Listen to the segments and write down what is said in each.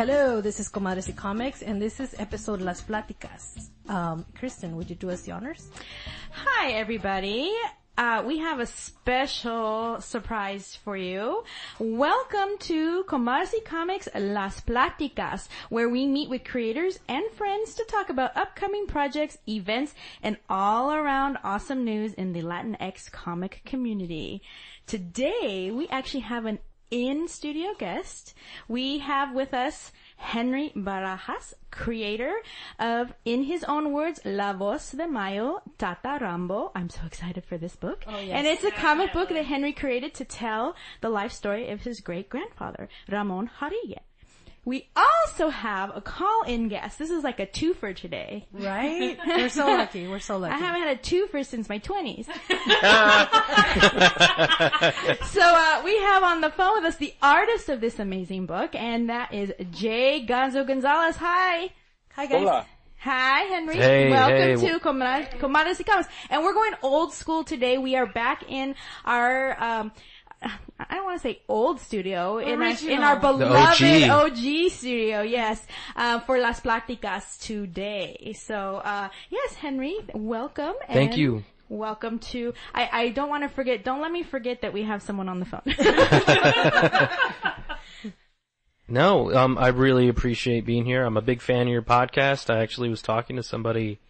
Hello, this is Comadres y Comics, and this is episode Las Platicas. Um, Kristen, would you do us the honors? Hi, everybody. Uh, we have a special surprise for you. Welcome to Comadres Comics Las Platicas, where we meet with creators and friends to talk about upcoming projects, events, and all around awesome news in the Latinx comic community. Today, we actually have an in-studio guest. We have with us Henry Barajas, creator of, in his own words, La Voz de Mayo, Tata Rambo. I'm so excited for this book. Oh, yes. And it's a comic book that Henry created to tell the life story of his great-grandfather, Ramon Jaurigue. We also have a call-in guest. This is like a twofer today. Right? We're so lucky. We're so lucky. I haven't had a twofer since my 20s. so uh, we have on the phone with us the artist of this amazing book, and that is Jay Gonzo Gonzalez. Hi. Hi guys. Hola. Hi, Henry. Hey, Welcome hey. to Comadres Comadres y Comics. And we're going old school today. We are back in our, um, I don't want to say old studio, in our, in our beloved OG. OG studio, yes, uh, for Las Platicas today. So, uh, yes, Henry, welcome. Thank you. Welcome to, I, I don't want to forget, don't let me forget that we have someone on the phone. No, um, I really appreciate being here. I'm a big fan of your podcast. I actually was talking to somebody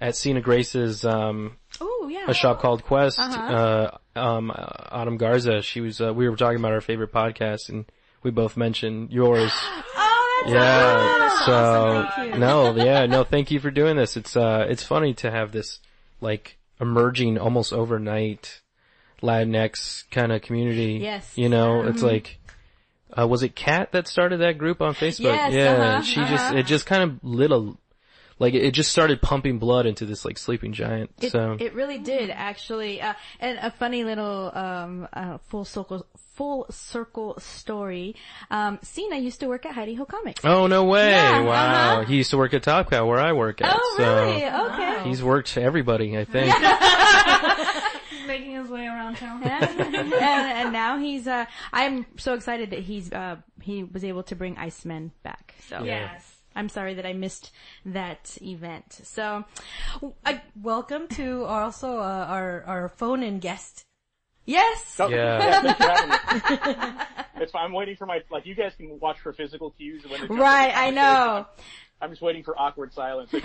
at Cena Grace's, um, oh, yeah. a shop called Quest, Uh-huh. uh, um, Autumn Garza. She was, uh, we were talking about our favorite podcast and we both mentioned yours. Oh, that's Yeah, awesome. so, Awesome, thank you. no, yeah, no, thank you for doing this. It's, uh, it's funny to have this, like, emerging almost overnight Latinx kind of community. Yes. You know, it's like, uh, was it Kat that started that group on Facebook? Yes, yeah, uh-huh, she just, uh-huh. it just kind of lit a, like, it just started pumping blood into this, like, sleeping giant. It, so, it really did actually, uh, and a funny little um, uh, full circle full circle story. Um, Cena used to work at Hi-De-Ho Comics. oh, no way. Yeah, wow. uh-huh. He used to work at Top Cow where I work at. Oh, so really? Okay. He's worked everybody, I think. he's making his way around town. and, and now he's. Uh, I'm so excited that he's. Uh, he was able to bring Iceman back. So Yes. I'm sorry that I missed that event. So, I, Welcome to also uh, our our phone-in guest. yes. Oh, Yeah. thanks for having me. It's fine. I'm waiting for my, like, you guys can watch for physical cues when Right, I know. I'm just waiting for awkward silence.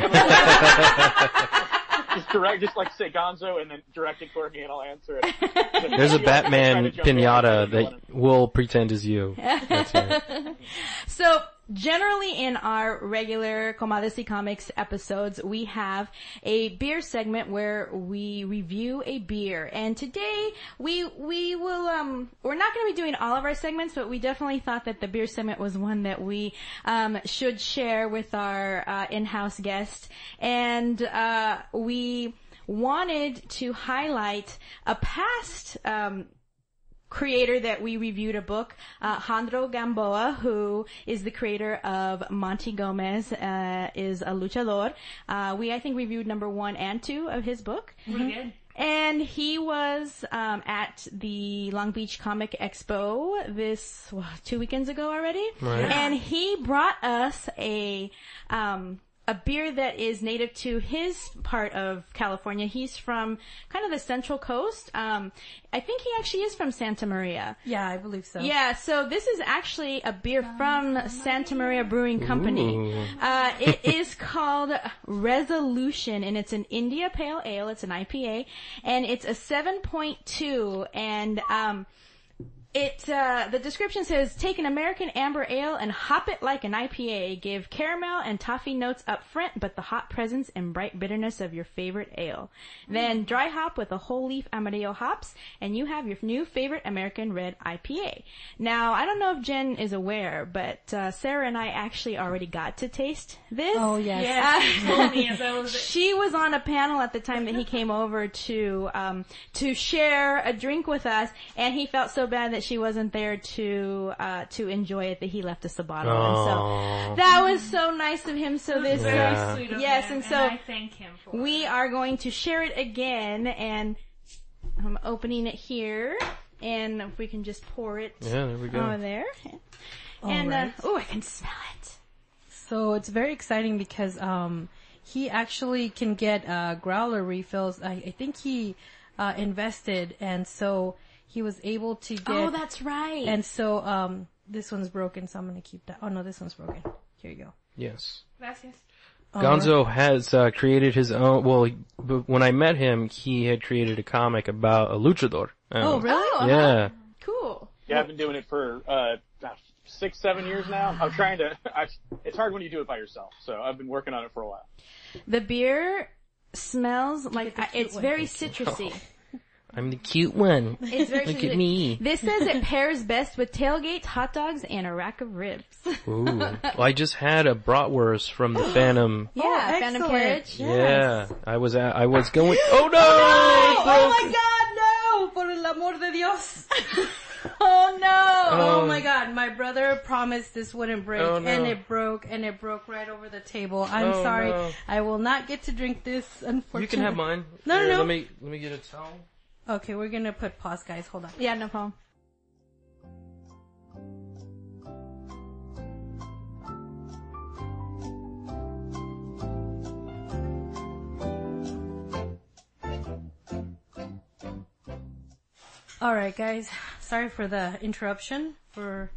Like, just direct, just like say Gonzo and then direct it toward me and I'll answer it. There's a If you guys try Batman to jump in, pinata I'll that will pretend is you. That's right. So generally in our regular Comadres y Comics episodes, we have a beer segment where we review a beer. And today we, we will, um, we're not going to be doing all of our segments, but we definitely thought that the beer segment was one that we, um, should share with our, uh, in-house guest. And, uh, we wanted to highlight a past, um, creator that we reviewed a book, uh, Jandro Gamboa, who is the creator of Monty Gomez, uh, is a luchador. Uh, we, I think, reviewed number one and two of his book. Pretty good. And he was um, at the Long Beach Comic Expo this well, two weekends ago already, Right. and he brought us a um, a beer that is native to his part of California. He's from kind of the Central Coast. Um, I think he actually is from Santa Maria. Yeah, I believe so. Yeah, so this is actually a beer from Santa Maria Brewing Company. Ooh. Uh, it is called Resolution and it's an India Pale Ale. It's an IPA and it's a 7.2 and, um, it, uh, the description says, take an American amber ale and hop it like an IPA. Give caramel and toffee notes up front, but the hot presence and bright bitterness of your favorite ale. Then dry hop with a whole leaf Amarillo hops, and you have your new favorite American red IPA. Now, I don't know if Jen is aware, but, uh, Sarah and I actually already got to taste this. Oh yes. Yes. You told me as I was. She was on a panel at the time that he came over to um, to share a drink with us, and he felt so bad that she wasn't there to uh, to enjoy it, that he left us a bottle. And so that was so nice of him. So this, Very uh, Yeah. sweet of yes, him, and so I thank him for we are going to share it again, and I'm opening it here, and if we can just pour it Yeah, there we go. over there, and uh, right. oh, I can smell it. So it's very exciting because um, he actually can get uh, growler refills. I, I think he uh, invested, and so he was able to get. Oh, that's right. And so um, this one's broken, so I'm gonna keep that. Oh no, this one's broken. Here you go. Yes. Gracias. Gonzo has uh, created his own. Well, he- but when I met him, he had created a comic about a luchador. Oh Um, really? uh-huh. Yeah. cool. Yeah, I've been doing it for uh, six, seven years now. I'm trying to. I, it's hard when you do it by yourself, so I've been working on it for a while. The beer smells like the it's very citrusy. I'm the cute one. It's very Look citrusy. at me. This says it pairs best with tailgates, hot dogs, and a rack of ribs. Ooh. Well, I just had a bratwurst from the Phantom. yeah, oh, Phantom excellent. Carriage. Yeah, I was at, I was going. Oh, oh, oh no! Oh my God, no! Por el amor de Dios! Oh no! Oh Oh. my god, my brother promised this wouldn't break Oh, no. and it broke and it broke right over the table. I'm Oh, sorry. no. I will not get to drink this unfortunately. You can have mine. No, no, no. Let me let me get a towel. Okay, we're gonna put pause guys, hold on. Yeah, no problem. Alright guys, sorry for the interruption, for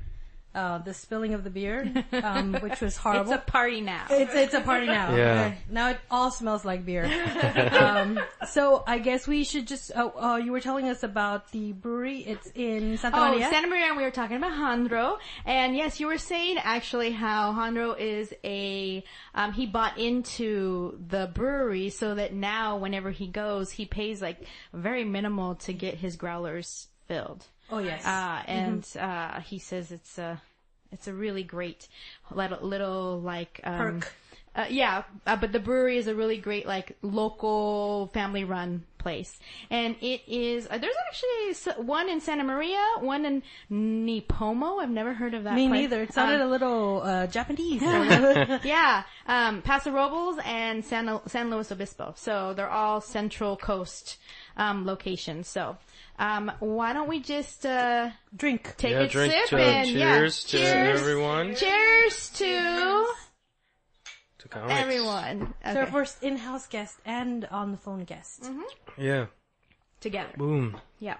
uh, the spilling of the beer, um, which was horrible. It's a party now. It's it's a party now. Yeah. Okay. Now it all smells like beer. um, so I guess we should just. Oh, uh, you were telling us about the brewery. It's in Santa Oh, Maria. Santa Maria, we were talking about Jandro. And yes, you were saying actually how Jandro is a, um, he bought into the brewery so that now whenever he goes, he pays like very minimal to get his growlers filled. Oh yes. Uh, and, uh, he says it's a, it's a really great little, little like, um, Perk. Uh, yeah, uh, but the brewery is a really great, like, local family-run place, and it is. Uh, there's actually one in Santa Maria, one in Nipomo. I've never heard of that. Me place. neither. It sounded Um, a little uh, Japanese. yeah, um, Paso Robles and San San Luis Obispo. So they're all Central Coast um, locations. So um, why don't we just uh, Drink. take Yeah, a drink sip to- and yeah, cheers to cheers, everyone. Cheers to To comics. everyone. It's our first in-house guest and on the phone guest. Yeah. Together. Boom. Yeah.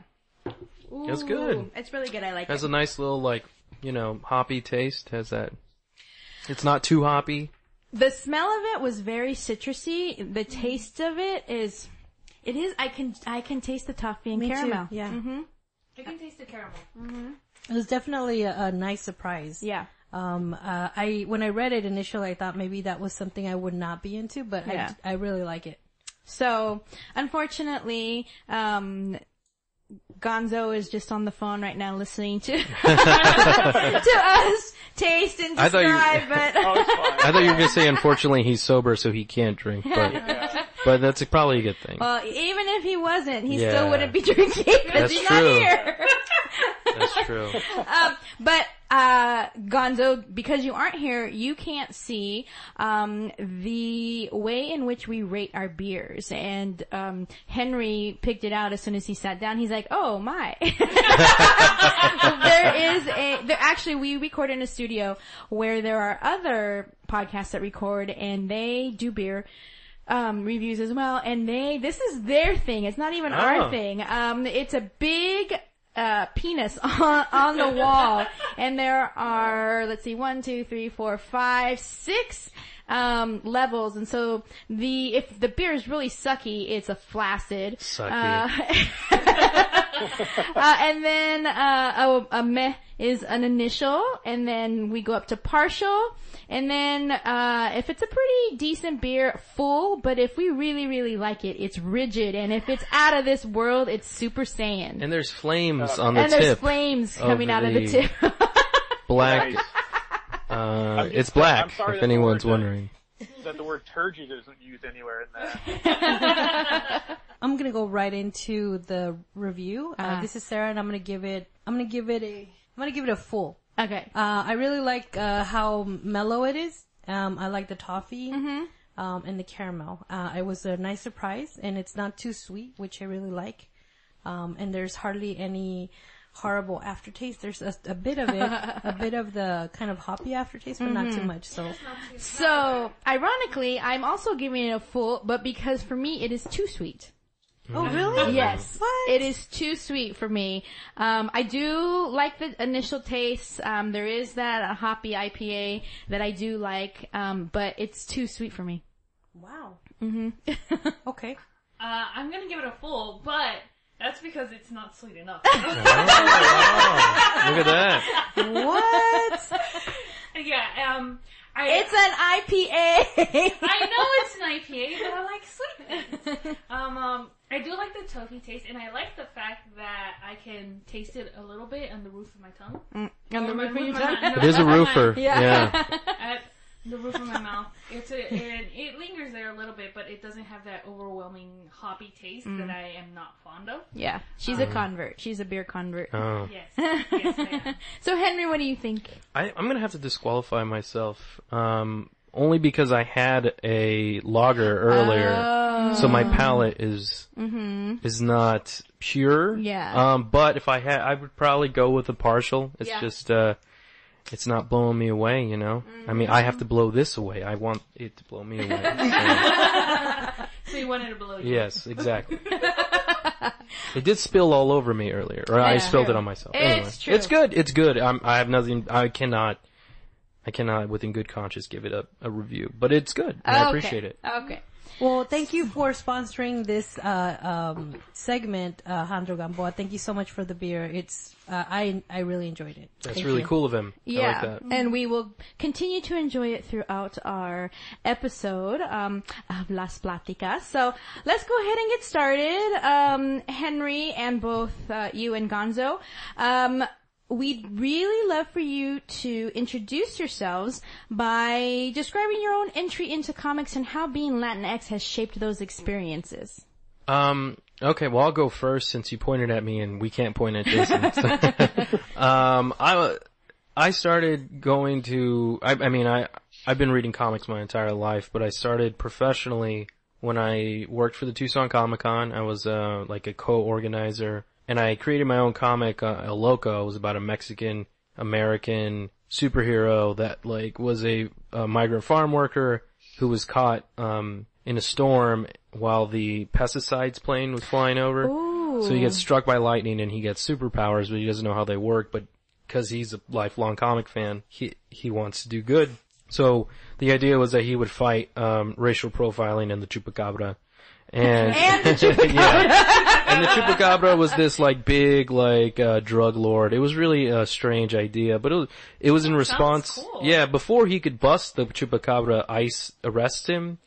That's good. It's really good. I like it. Has it. a nice little like you know hoppy taste. Has that. It's not too hoppy. The smell of it was very citrusy. The taste of it is, it is, I can, I can taste the toffee and Me caramel. too. Yeah. I can taste the caramel. Mm-hmm. It was definitely a, a nice surprise. Yeah. Um, uh, I when I read it initially, I thought maybe that was something I would not be into, but Yeah. I I really like it. So, unfortunately, um, Gonzo is just on the phone right now listening to, to us taste and I thought you- describe, but, Oh. I thought you were gonna say unfortunately he's sober so he can't drink, but but that's probably a good thing. well, even if he wasn't, he Yeah. still wouldn't be drinking because That's he's true. not here. That's true. um, but uh, Gonzo, because you aren't here, you can't see um, the way in which we rate our beers. And um, Henry picked it out as soon as he sat down. He's like, "Oh my!" there is a. There actually, we record in a studio where there are other podcasts that record, and they do beer um, reviews as well. And they, this is their thing. It's not even our Oh. thing. Um, it's a big uh, penis on, on the wall, and there are let's see, one, two, three, four, five, six um, levels. And so the if the beer is really sucky, it's a flaccid. Sucky. Uh, uh, and then uh, a, a meh is an initial, and then we go up to partial, and then uh, if it's a pretty decent beer, full. But if we really, really like it, it's rigid, and if it's out of this world, it's super saiyan. And there's flames on the And there's tip. flames of coming out of the the- tip. Black. Nice. Uh, just- it's black. Sorry if anyone's uh, wondering. that the word turgid isn't used anywhere in that. I'm gonna go right into the review. Uh, Uh-huh. this is Sarah, and I'm gonna give it. I'm gonna give it a. I'm gonna give it a full. Okay. Uh, I really like uh, how mellow it is. Um, I like the toffee Mhm. um, and the caramel. Uh, it was a nice surprise, and it's not too sweet, which I really like. Um, and there's hardly any horrible aftertaste. There's a, a bit of it, a bit of the kind of hoppy aftertaste, but not too much. So So, ironically, I'm also giving it a full, but because for me it is too sweet. Oh, really? Yes. What? It is too sweet for me. Um, I do like the initial taste. Um, there is that hoppy IPA that I do like, um, but it's too sweet for me. Wow. Mm-hmm. Okay. Uh, I'm gonna give it a full, but that's because it's not sweet enough. Look at that. What? yeah, um, I, It's an IPA! I know it's an IPA, but I like sweetness. um, um, I do like the toffee taste, and I like the fact that I can taste it a little bit on the roof of my tongue. On the roof of your tongue? It is a roofer. Yeah. Yeah. At the roof of my mouth. It's a, and it lingers there a little bit, but it doesn't have that overwhelming hoppy taste Mm. that I am not fond of. Yeah, she's a convert. She's a beer convert. Oh. Yes, yes, I am. So Henry, what do you think? I, I'm gonna have to disqualify myself, um, only because I had a lager earlier, Oh. so my palate is is not pure. Mm-hmm. Yeah. Um, but if I had, I would probably go with a partial. It's Yeah. just, uh, it's not blowing me away, you know. I mean, I have to blow this away. I want it to blow me away. So, So you wanted to blow you. yes, exactly. It did spill all over me earlier, or I Yeah. spilled it on myself. It's anyway, true. it's good. It's good. I'm, I have nothing. I cannot. I cannot, within good conscience, give it a, a review. But it's good. And I Okay. appreciate it. Okay. Well, thank you for sponsoring this uh, um, segment, uh, Jandro Gamboa. Thank you so much for the beer. It's uh, I I really enjoyed it. That's Thank really you. cool of him. I Yeah, like that. and we will continue to enjoy it throughout our episode um, of Las Platicas. So let's go ahead and get started. Um, Henry and both uh, you and Gonzo, um, we'd really love for you to introduce yourselves by describing your own entry into comics and how being Latinx has shaped those experiences. Um, okay, well, I'll go first since you pointed at me and we can't point at Jason. um, I, I started going to, I, I mean, I, I've been reading comics my entire life, but I started professionally when I worked for the Tucson Comic Con. I was, uh, like a co-organizer and I created my own comic, uh, El Loco. It was about a Mexican American superhero that like was a, a migrant farm worker who was caught, um, in a storm while the pesticides plane was flying over. Ooh. So he gets struck by lightning and he gets superpowers, but he doesn't know how they work. But because he's a lifelong comic fan, he he wants to do good. So the idea was that he would fight um, racial profiling and the chupacabra. And, And the chupacabra. yeah. And the chupacabra was this like big like uh, drug lord. It was really a strange idea, but it was it was in response. cool. Yeah, before he could bust the chupacabra, ICE arrests him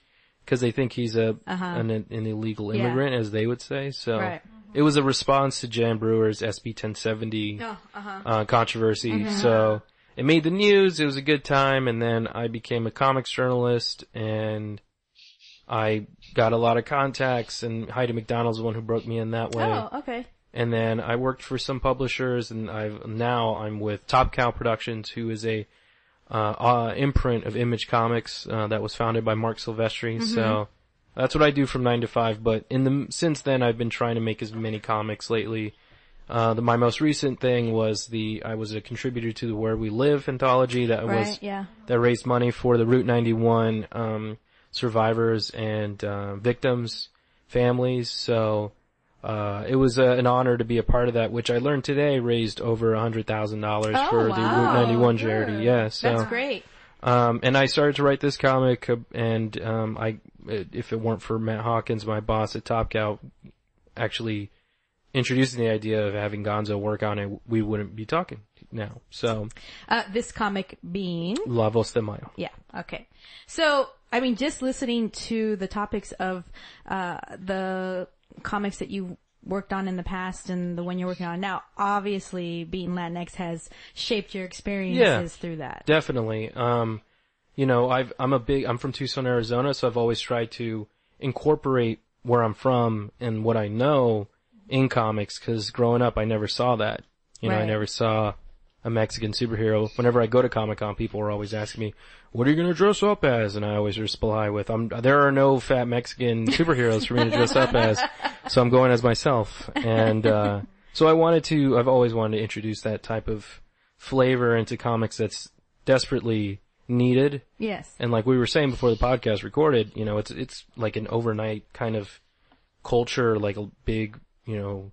because they think he's a Uh-huh. an, an illegal Yeah. immigrant, as they would say. So Right. it was a response to Jan Brewer's SB 1070 Oh, uh-huh. uh, controversy. So it made the news. It was a good time, and then I became a comics journalist, and I got a lot of contacts. And Heidi MacDonald's the one who broke me in that way. Oh, okay. And then I worked for some publishers, and I've now I'm with Top Cow Productions, who is a uh, uh, imprint of Image Comics uh, that was founded by Marc Silvestri. So that's what I do from nine to five. But in the since then, I've been trying to make as many comics lately. Uh, the, my most recent thing was the I was a contributor to the Where We Live anthology that Right, was yeah. that raised money for the Route 91 um, survivors and uh, victims, families. So uh, it was uh, an honor to be a part of that, which I learned today raised over a hundred thousand dollars Oh, for the wow. Route 91 charity. Yeah, so That's great. um, and I started to write this comic, uh, and um, I, if it weren't for Matt Hawkins, my boss at Top Cow, actually introducing the idea of having Gonzo work on it, we wouldn't be talking now. So, Uh, this comic being La Voz de Mayo. Yeah. Okay. So, I mean, just listening to the topics of uh, the comics that you worked on in the past and the one you're working on now, obviously, being Latinx has shaped your experiences Yeah. through that. Definitely. Um, you know, I've, I'm a big, I'm from Tucson, Arizona, so I've always tried to incorporate where I'm from and what I know in comics because growing up I never saw that. You know, I never saw a Mexican superhero. Whenever I go to Comic Con, people are always asking me, "What are you gonna dress up as?" And I always reply with, "I'm there are no fat Mexican superheroes for me to dress up as, so I'm going as myself." And uh, so I wanted to. I've always wanted to introduce that type of flavor into comics that's desperately needed. Yes. And like we were saying before the podcast recorded, you know, it's it's like an overnight kind of culture, like a big, you know,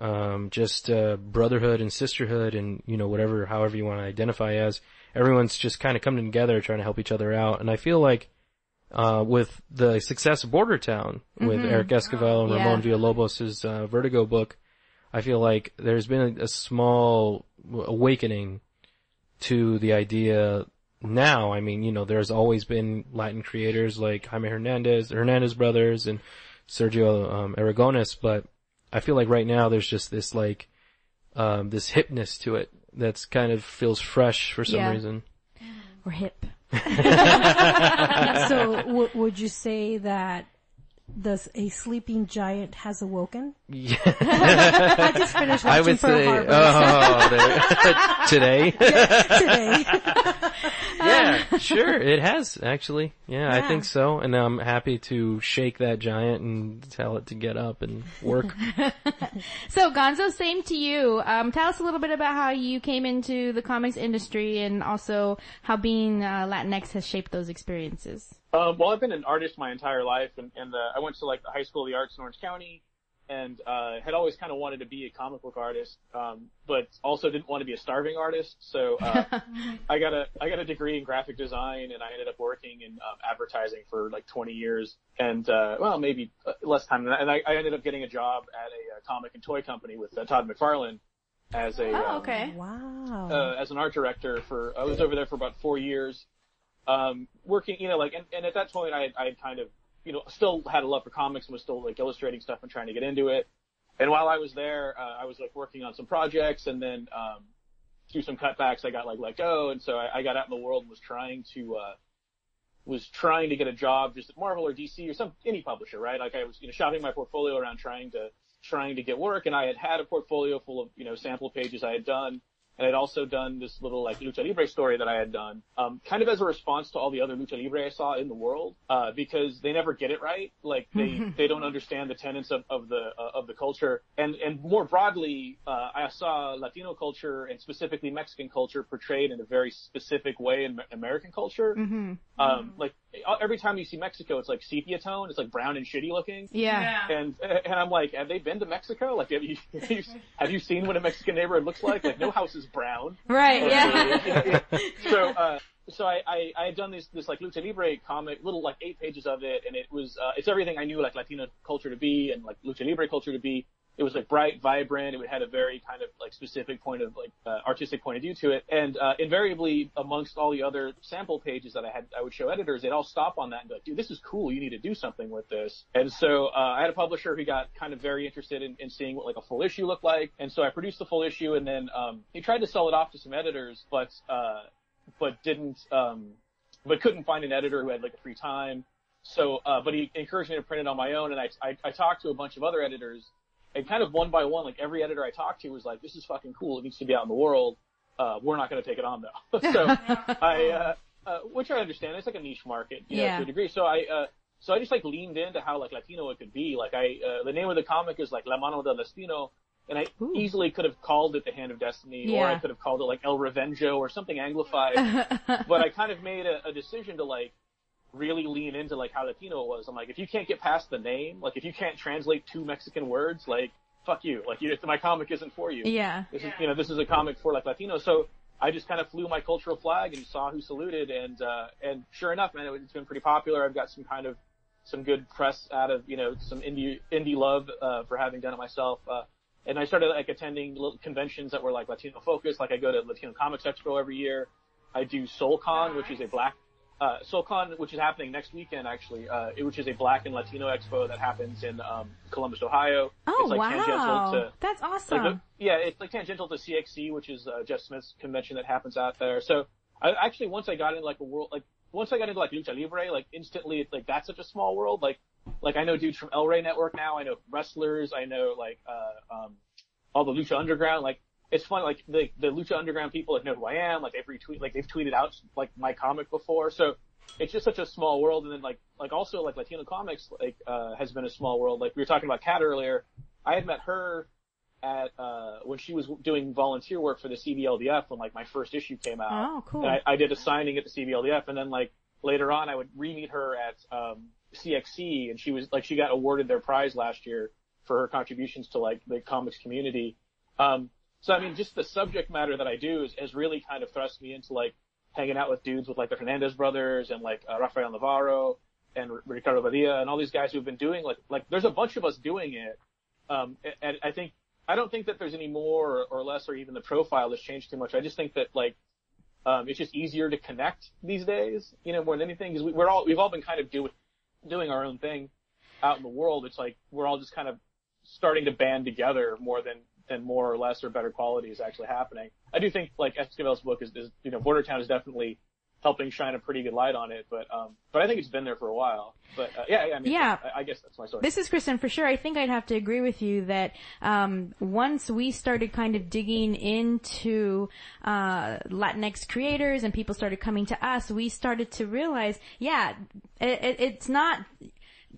um, just uh, brotherhood and sisterhood, and you know, whatever, however you want to identify as. Everyone's just kind of coming together, trying to help each other out. And I feel like uh, with the success of Border Town, with Eric Esquivel and Yeah. Ramon Villalobos' uh, Vertigo book, I feel like there's been a, a small awakening to the idea now. I mean, you know, there's always been Latin creators like Jaime Hernandez, Hernandez brothers, and Sergio um, Aragones, but I feel like right now there's just this like um, this hipness to it that's kind of feels fresh for some Yeah. reason. We're hip. so w- would you say that does a sleeping giant has awoken? Yeah. I just finished watching I would Pearl say, Harbor oh, there- today. today. yeah, sure, it has actually. Yeah, I think so, and I'm happy to shake that giant and tell it to get up and work. So Gonzo, same to you. Um, tell us a little bit about how you came into the comics industry and also how being uh, Latinx has shaped those experiences. Um, well, I've been an artist my entire life, and, and uh, I went to like the High School of the Arts in Orange County, and uh, had always kind of wanted to be a comic book artist, um, but also didn't want to be a starving artist. So uh, I got a I got a degree in graphic design, and I ended up working in um, advertising for like 20 years, and uh, well, maybe uh, less time than that. And I, I ended up getting a job at a, uh comic and toy company with uh, Todd McFarlane as a Oh, um, okay. Wow. uh, as an art director for, I was over there for about four years, um, working, you know, like, and, and at that point I, I had kind of, you know, still had a love for comics and was still like illustrating stuff and trying to get into it. And while I was there, uh, I was like working on some projects and then, um, through some cutbacks, I got like let go. And so I, I got out in the world and was trying to, uh, was trying to get a job just at Marvel or DC or some, any publisher, right? Like I was, you know, shopping my portfolio around trying to, trying to get work and I had had a portfolio full of, you know, sample pages I had done and I'd also done this little like lucha libre story that I had done, um, kind of as a response to all the other lucha libre I saw in the world, uh, because they never get it right. Like they they don't understand the tenets of, of the uh, of the culture, and and more broadly, uh, I saw Latino culture and specifically Mexican culture portrayed in a very specific way in American culture. Mm-hmm. Um, like every time you see Mexico, it's like sepia tone, it's like brown and shitty looking. Yeah. And and I'm like, have they been to Mexico? Like, have you have you, have you seen what a Mexican neighborhood looks like? Like, no house is brown. Right. Or- Yeah. so uh, so I, I I had done this this like lucha libre comic, little like eight pages of it, and it was uh, it's everything I knew like Latino culture to be and like lucha libre culture to be. It was like bright, vibrant. It had a very kind of like specific point of like uh, artistic point of view to it, and uh, invariably amongst all the other sample pages that I had, I would show editors. They'd all stop on that and be like, "Dude, this is cool. You need to do something with this." And so uh, I had a publisher who got kind of very interested in, in seeing what like a full issue looked like, and so I produced the full issue, and then um, he tried to sell it off to some editors, but uh, but didn't um, but couldn't find an editor who had like free time. So, uh, but he encouraged me to print it on my own, and I, I, I talked to a bunch of other editors, and kind of one by one, like every editor I talked to was like, "This is fucking cool. It needs to be out in the world. Uh, we're not going to take it on though." so, I, uh, uh, which I understand. It's like a niche market, you know, Yeah. to a degree. So I, uh, so I just like leaned into how like Latino it could be. Like I, uh, the name of the comic is like La Mano del Destino, and I Ooh. easily could have called it The Hand of Destiny, or I could have called it like El Revenjo or something anglified but I kind of made a, a decision to like really lean into like how Latino it was. I'm like, if you can't get past the name, like if you can't translate two Mexican words, like fuck you. Like you, my comic isn't for you. yeah. This is you know this is a comic for like Latino. So I just kind of flew my cultural flag and saw who saluted, and uh, and sure enough, man, it, it's been pretty popular. I've got some kind of some good press out of you know some indie indie love uh, for having done it myself. Uh, and I started like attending little conventions that were like Latino focused. Like I go to Latino Comics Expo every year. I do SoulCon, which is a black uh, SoulCon, which is happening next weekend actually, uh, which is a black and Latino expo that happens in um, Columbus, Ohio. Oh it's like tangential wow. to That's awesome. the, yeah, it's like tangential to CXC, which is uh, Jeff Smith's convention that happens out there. So I actually once I got into like a world like once I got into like lucha libre, like instantly it's like that's such a small world. Like like I know dudes from El Rey Network now. I know wrestlers. I know like uh, um, all the Lucha Underground. Like it's fun. Like the the Lucha Underground people like know who I am. Like they've retweet like they've tweeted out like my comic before. So it's just such a small world. And then like like also like Latino comics like uh, has been a small world. Like we were talking about Kat earlier. I had met her at uh when she was doing volunteer work for the CBLDF when like my first issue came out. Oh, cool. And I, I did a signing at the CBLDF, and then like later on, I would re-meet her at um CXC, and she was like she got awarded their prize last year for her contributions to like the comics community. Um, so I mean, just the subject matter that I do is, has really kind of thrust me into like hanging out with dudes with like the Fernandez brothers and like uh, Rafael Navarro and Ricardo Badia and all these guys who've been doing like like there's a bunch of us doing it. Um, and I think I don't think that there's any more or, or less or even the profile has changed too much. I just think that like um, it's just easier to connect these days, you know, more than anything because we, we're all we've all been kind of doing doing our own thing out in the world. It's like we're all just kind of starting to band together more than than more or less or better quality is actually happening. I do think like Esquivel's book is, is you know Border Town is definitely helping shine a pretty good light on it, but um, but I think it's been there for a while. But uh, yeah, yeah, I mean, Yeah. I, I guess that's my story. This is Kristen for sure. I think I'd have to agree with you that um, once we started kind of digging into uh, Latinx creators and people started coming to us, we started to realize, yeah, it, it, it's not.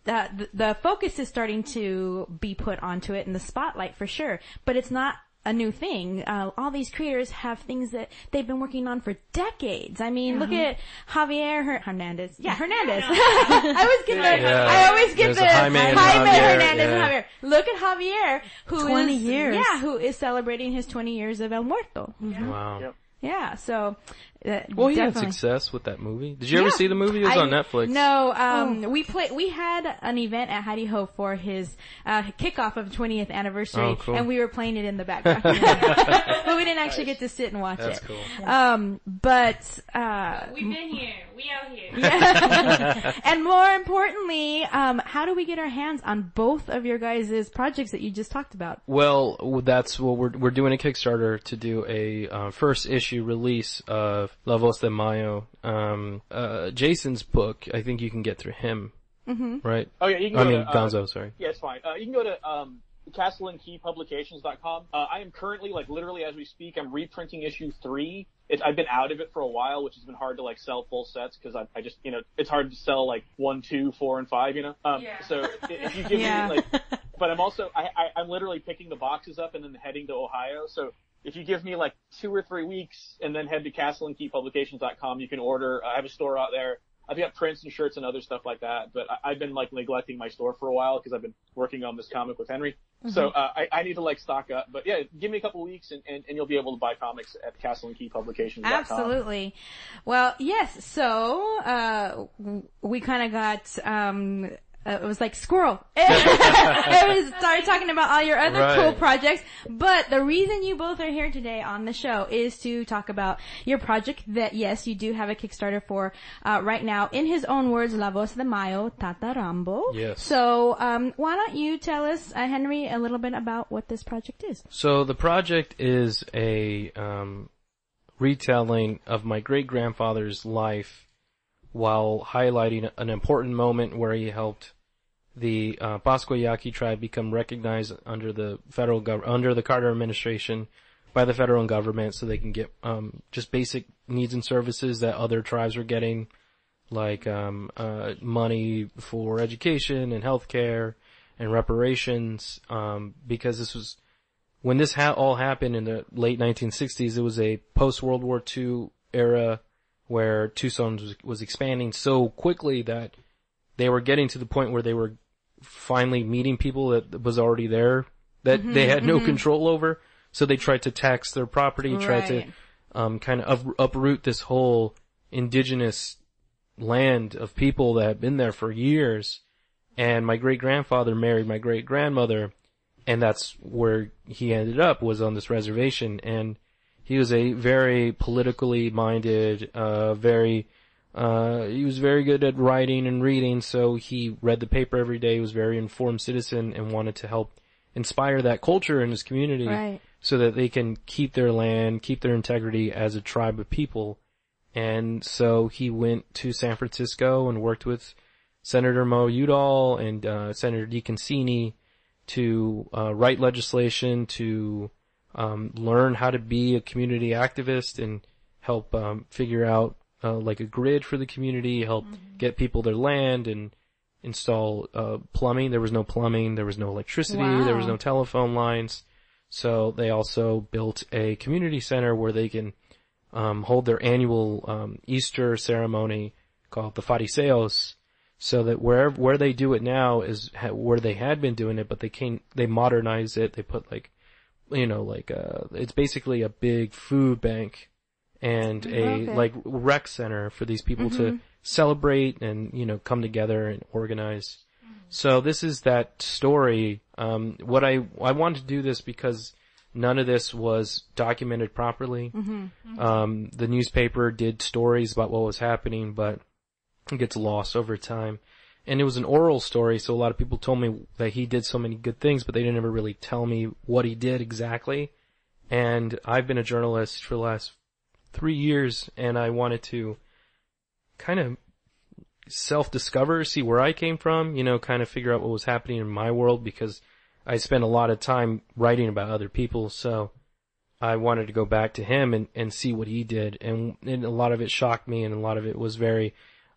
The, the focus is starting to be put onto it in the spotlight for sure, but it's not a new thing. Uh, all these creators have things that they've been working on for decades. I mean, look at Javier Her- Hernandez. Yeah, Hernandez. I always get the, Yeah. I always get There's the Jaime Jaime Javier, Hernandez and yeah. Javier. Look at Javier, who is 20 years. Yeah, who is celebrating his 20 years of El Muerto. Wow. Yep. Yeah, so. Uh, Well, he had success with that movie. Did you ever see the movie? It was I- on Netflix. No, um, we play, we had an event at Hi-De-Ho for his, uh, kickoff of 20th anniversary, Oh, cool. and we were playing it in the background. but we didn't actually get to sit and watch That's it. cool. Um, but, uh, We've been here. We out here. and more importantly, um, how do we get our hands on both of your guys' projects that you just talked about? Well, that's what we're we're doing a Kickstarter to do a uh, first issue release of La Voz de Mayo. Um, uh, Jason's book, I think you can get through him, mm-hmm. right? oh yeah, you can I go mean to, uh, Gonzo, sorry. Yeah, it's fine. Uh, you can go to um, castleandkeypublications.com. Uh, I am currently, like, literally as we speak, I'm reprinting issue three. It, I've been out of it for a while, which has been hard to like sell full sets because I, I just, you know, it's hard to sell like one, two, four, and five, you know. Um, Yeah. So if you give Yeah. me like, but I'm also, I, I, I'm literally picking the boxes up and then heading to Ohio. So if you give me like two or three weeks and then head to castleandkeypublications.com, you can order. I have a store out there. I've got prints and shirts and other stuff like that, but I, I've been like neglecting my store for a while because I've been working on this comic with Henry. So uh, I, I need to like stock up. But yeah, give me a couple weeks and, and, and you'll be able to buy comics at castleandkeypublications.com. Absolutely. Well, yes. So uh, we kind of got. Um, uh, it was like squirrel. it was started talking about all your other Right. cool projects, but the reason you both are here today on the show is to talk about your project that yes, you do have a Kickstarter for uh, right now. In his own words, La Voz de Mayo, Tata Rambo. Yes. So um, why don't you tell us, uh, Henry, a little bit about what this project is? So the project is a um, retelling of my great grandfather's life while highlighting an important moment where he helped the uh, Pascua tribe become recognized under the federal gov- under the Carter administration by the federal government so they can get um, just basic needs and services that other tribes are getting like um, uh, money for education and healthcare and reparations um, because this was when this ha- all happened in the late 1960s. It was a post World War II era where Tucson was, was expanding so quickly that they were getting to the point where they were finally meeting people that was already there that they had no control over. So they tried to tax their property, tried to um, kind of up, uproot this whole indigenous land of people that had been there for years. And my great grandfather married my great grandmother, and that's where he ended up was on this reservation. And he was a very politically minded, uh, very, uh, he was very good at writing and reading, so he read the paper every day, was a very informed citizen and wanted to help inspire that culture in his community Right. so that they can keep their land, keep their integrity as a tribe of people. And so he went to San Francisco and worked with Senator Mo Udall and uh, Senator DeConcini to uh, write legislation to um, learn how to be a community activist and help um, figure out uh, like a grid for the community, help get people their land and install uh, plumbing. There was no plumbing, there was no electricity, there was no telephone lines. So they also built a community center where they can um, hold their annual um, Easter ceremony called the Fariseos, so that wherever where they do it now is ha- where they had been doing it, but they can they modernize it. They put like, you know, like uh, it's basically a big food bank and a like rec center for these people to celebrate and you know come together and organize. So this is that story. Um, what I I wanted to do this because none of this was documented properly. Um, the newspaper did stories about what was happening, but it gets lost over time. And it was an oral story, so a lot of people told me that he did so many good things, but they didn't ever really tell me what he did exactly. And I've been a journalist for the last three years, and I wanted to kind of self-discover, see where I came from, you know, kind of figure out what was happening in my world because I spent a lot of time writing about other people, so I wanted to go back to him and, and see what he did, and, and a lot of it shocked me, and a lot of it was very,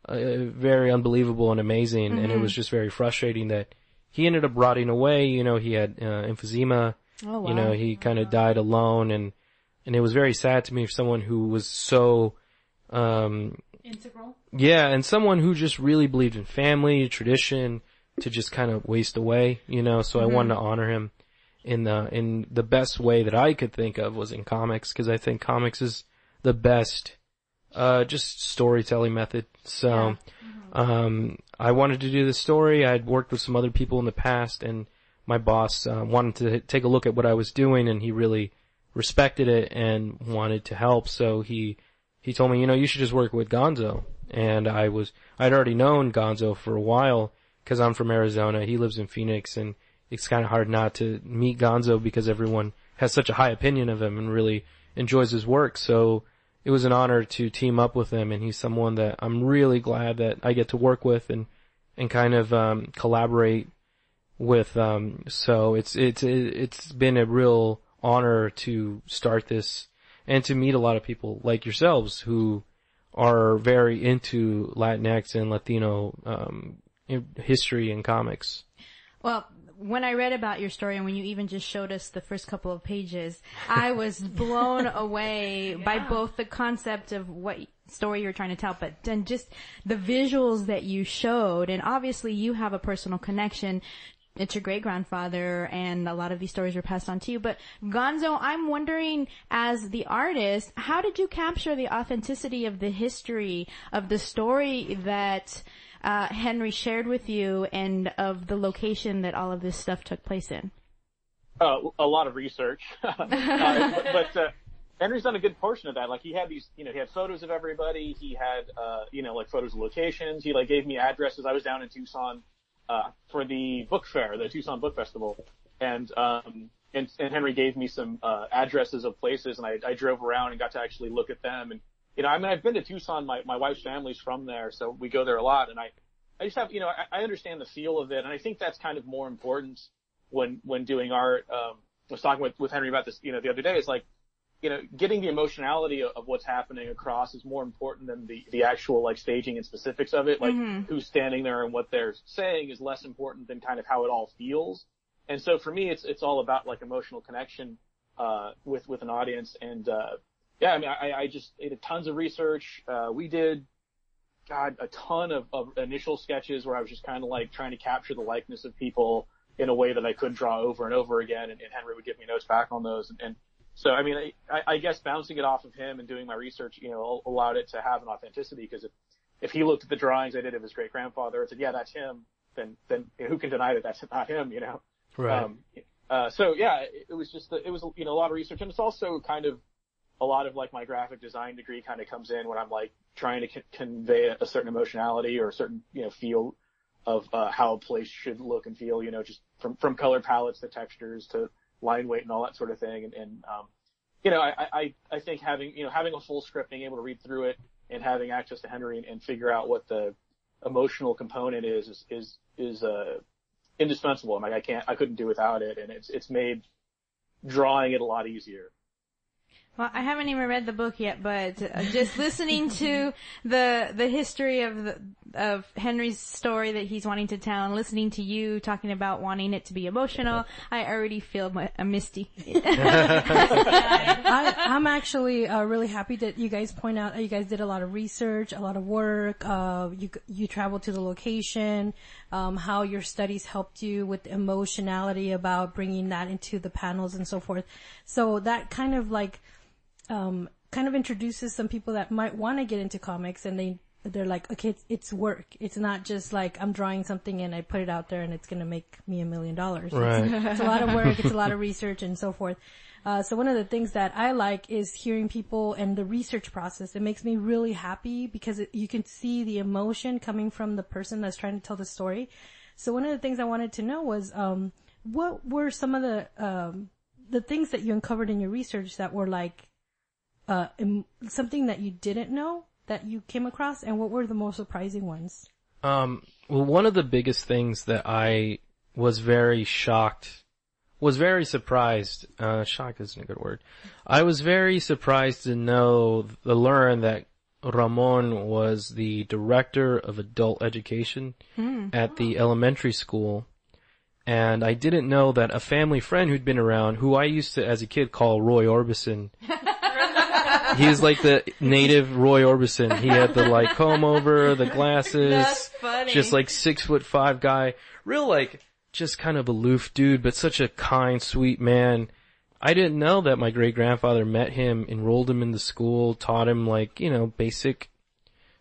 uh, very unbelievable and amazing, and it was just very frustrating that he ended up rotting away. You know, he had uh, emphysema. Oh, wow. You know, he kind of died alone, and and it was very sad to me for someone who was so, um, Integral. yeah, and someone who just really believed in family, tradition, to just kind of waste away, you know, so I wanted to honor him in the, in the best way that I could think of was in comics, cause I think comics is the best, uh, just storytelling method. So, um, I wanted to do this story. I'd worked with some other people in the past and my boss, uh, wanted to take a look at what I was doing and he really respected it and wanted to help. So he, he told me, you know, you should just work with Gonzo. And I was, I'd already known Gonzo for a while because I'm from Arizona. He lives in Phoenix and it's kind of hard not to meet Gonzo because everyone has such a high opinion of him and really enjoys his work. So it was an honor to team up with him and he's someone that I'm really glad that I get to work with and, and kind of, um, collaborate with, um, so it's, it's, it's been a real honor to start this and to meet a lot of people like yourselves who are very into Latinx and Latino um, history and comics. Well, when I read about your story and when you even just showed us the first couple of pages, I was blown away by both the concept of what story you're trying to tell, but then just the visuals that you showed. And obviously you have a personal connection. It's your great grandfather and a lot of these stories were passed on to you. But Gonzo, I'm wondering as the artist, how did you capture the authenticity of the history of the story that uh, Henry shared with you and of the location that all of this stuff took place in. uh, a lot of research, uh, but, uh, Henry's done a good portion of that. Like he had these, you know, he had photos of everybody. He had, uh, you know, like photos of locations. He like gave me addresses. I was down in Tucson uh, for the book fair, the Tucson Book Festival, and um, and, and Henry gave me some uh, addresses of places, and I, I drove around and got to actually look at them. And you know, I mean, I've been to Tucson. My my wife's family's from there, so we go there a lot. And I I just have, you know, I, I understand the feel of it, and I think that's kind of more important when when doing art. Um, I was talking with with Henry about this, you know, the other day. It's like, you know, getting the emotionality of, of what's happening across is more important than the the actual like staging and specifics of it. Like who's standing there and what they're saying is less important than kind of how it all feels. And so for me, it's it's all about like emotional connection uh, with with an audience. And uh, yeah, I mean, I, I just I did tons of research. Uh, we did God, a ton of, of initial sketches where I was just kind of like trying to capture the likeness of people in a way that I could draw over and over again, and, and Henry would give me notes back on those. And, and so, I mean, I, I guess bouncing it off of him and doing my research, you know, allowed it to have an authenticity because if, if he looked at the drawings I did of his great grandfather and said, yeah, that's him, then, then who can deny that that's not him, you know? Um, uh, so yeah, it, it was just, it was, you know, a lot of research and it's also kind of, a lot of like my graphic design degree kind of comes in when I'm like trying to c- convey a, certain emotionality or a certain, you know, feel of, uh, how a place should look and feel, you know, just from, from color palettes to textures to line weight and all that sort of thing. And, and, um, you know, I, I, I think having, you know, having a full script, being able to read through it and having access to Henry and, and figure out what the, emotional component is is is, is uh, indispensable. I'm like I can't I couldn't do without it, and it's it's made drawing it a lot easier. Well, I haven't even read the book yet, but uh, just listening to the the history of the, of Henry's story that he's wanting to tell, and listening to you talking about wanting it to be emotional, I already feel my, a misty. I, I'm actually uh, really happy that you guys point out you guys did a lot of research, a lot of work. Uh, you you traveled to the location, um, how your studies helped you with the emotionality about bringing that into the panels and so forth. So that kind of like um, kind of introduces some people that might want to get into comics and they they're like, okay, it's, it's work. It's not just like I'm drawing something and I put it out there and it's going to make me a million dollars. Right. It's, it's a lot of work. It's a lot of research and so forth. Uh, so one of the things that I like is hearing people and the research process. It makes me really happy because it, you can see the emotion coming from the person that's trying to tell the story. So one of the things I wanted to know was, um, what were some of the, um, the things that you uncovered in your research that were like, uh, something that you didn't know that you came across and what were the most surprising ones? Um, well, one of the biggest things that I was very shocked, was very surprised, uh, shocked isn't a good word. I was very surprised to know, to learn that Ramon was the director of adult education at the elementary school. And I didn't know that a family friend who'd been around, who I used to, as a kid, call Roy Orbison, he was like the native Roy Orbison. He had the like comb over, the glasses. That's funny. Just like six foot five guy. Real like, just kind of aloof dude, but such a kind, sweet man. I didn't know that my great grandfather met him, enrolled him in the school, taught him like, you know, basic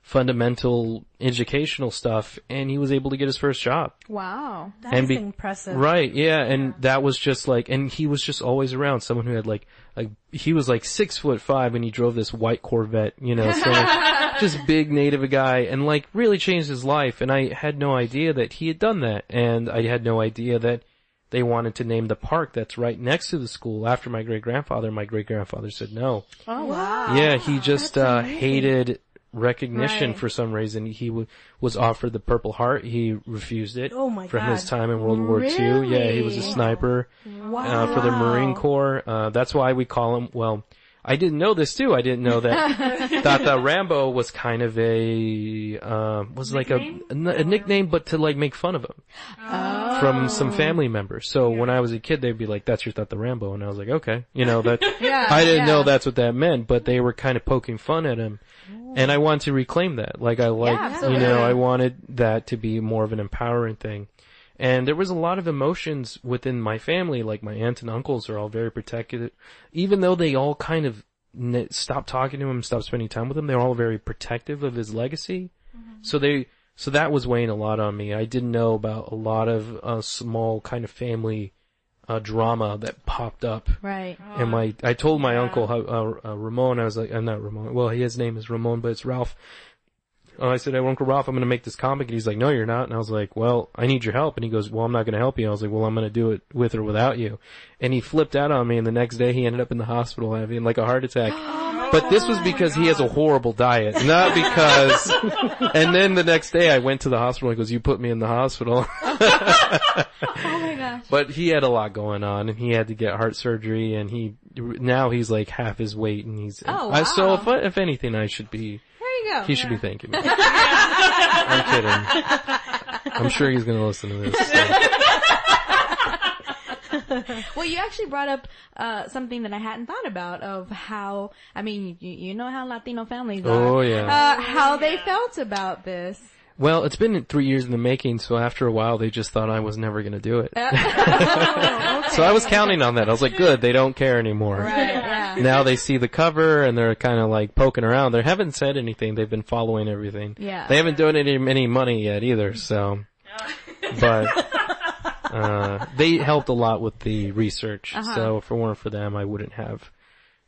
fundamental educational stuff, and he was able to get his first job. wow. That's be- impressive. Right, yeah, and that was just like, and he was just always around someone who had like, like, he was like six foot five and he drove this white Corvette, you know, so just big native guy and like really changed his life and I had no idea that he had done that and I had no idea that they wanted to name the park that's right next to the school after my great grandfather. My great grandfather said no. Oh wow. Yeah, he just uh, hated recognition Right. for some reason. He w- was offered the Purple Heart. He refused it Oh my for his time in World War II. Yeah, he was a sniper Wow. uh, for the Marine Corps. Uh, that's why we call him. Well, I didn't know this too. I didn't know that Tata Rambo was kind of a uh, was like a, Nickname? a nickname, but to like make fun of him Oh. from some family members. So when I was a kid, they'd be like, "That's your Tata Rambo," and I was like, "Okay," you know that. Yeah, I didn't yeah. know that's what that meant, but they were kind of poking fun at him. And I wanted to reclaim that. Like I like, you know, I wanted that to be more of an empowering thing. And there was a lot of emotions within my family, like my aunts and uncles are all very protective. Even though they all kind of stopped talking to him, stopped spending time with him, they're all very protective of his legacy. So they, so that was weighing a lot on me. I didn't know about a lot of uh, small kind of family uh, drama that popped up Right. and my, I told my uncle, how, uh, uh, Ramon, I was like, uh, not Ramon, well, his name is Ramon, but it's Ralph. Uh, I said, hey, Uncle Ralph, I'm gonna make this comic, and he's like, no, you're not. And I was like, well, I need your help. And he goes, well, I'm not gonna help you. I was like, well, I'm gonna do it with or without you. And he flipped out on me, and the next day he ended up in the hospital having like a heart attack. But this was because he has a horrible diet, not because. and then the next day I went to the hospital. He goes, "You put me in the hospital." Oh my gosh. But he had a lot going on, and he had to get heart surgery, and he now he's like half his weight, and he's. Oh, I, so if if anything, I should be. You go. He should be thanking me. I'm kidding. I'm sure he's gonna listen to this. so. Well, you actually brought up uh, something that I hadn't thought about of how I mean, you, you know how Latino families are. Oh, yeah. Uh, how they felt about this. Well, it's been three years in the making, so after a while, they just thought I was never gonna do it. So I was counting on that. I was like, good, they don't care anymore. Right. Yeah. Now they see the cover and they're kind of like poking around. They haven't said anything. They've been following everything. Yeah. They haven't donated any, any money yet either, so. But, uh, they helped a lot with the research. So if it weren't for them, I wouldn't have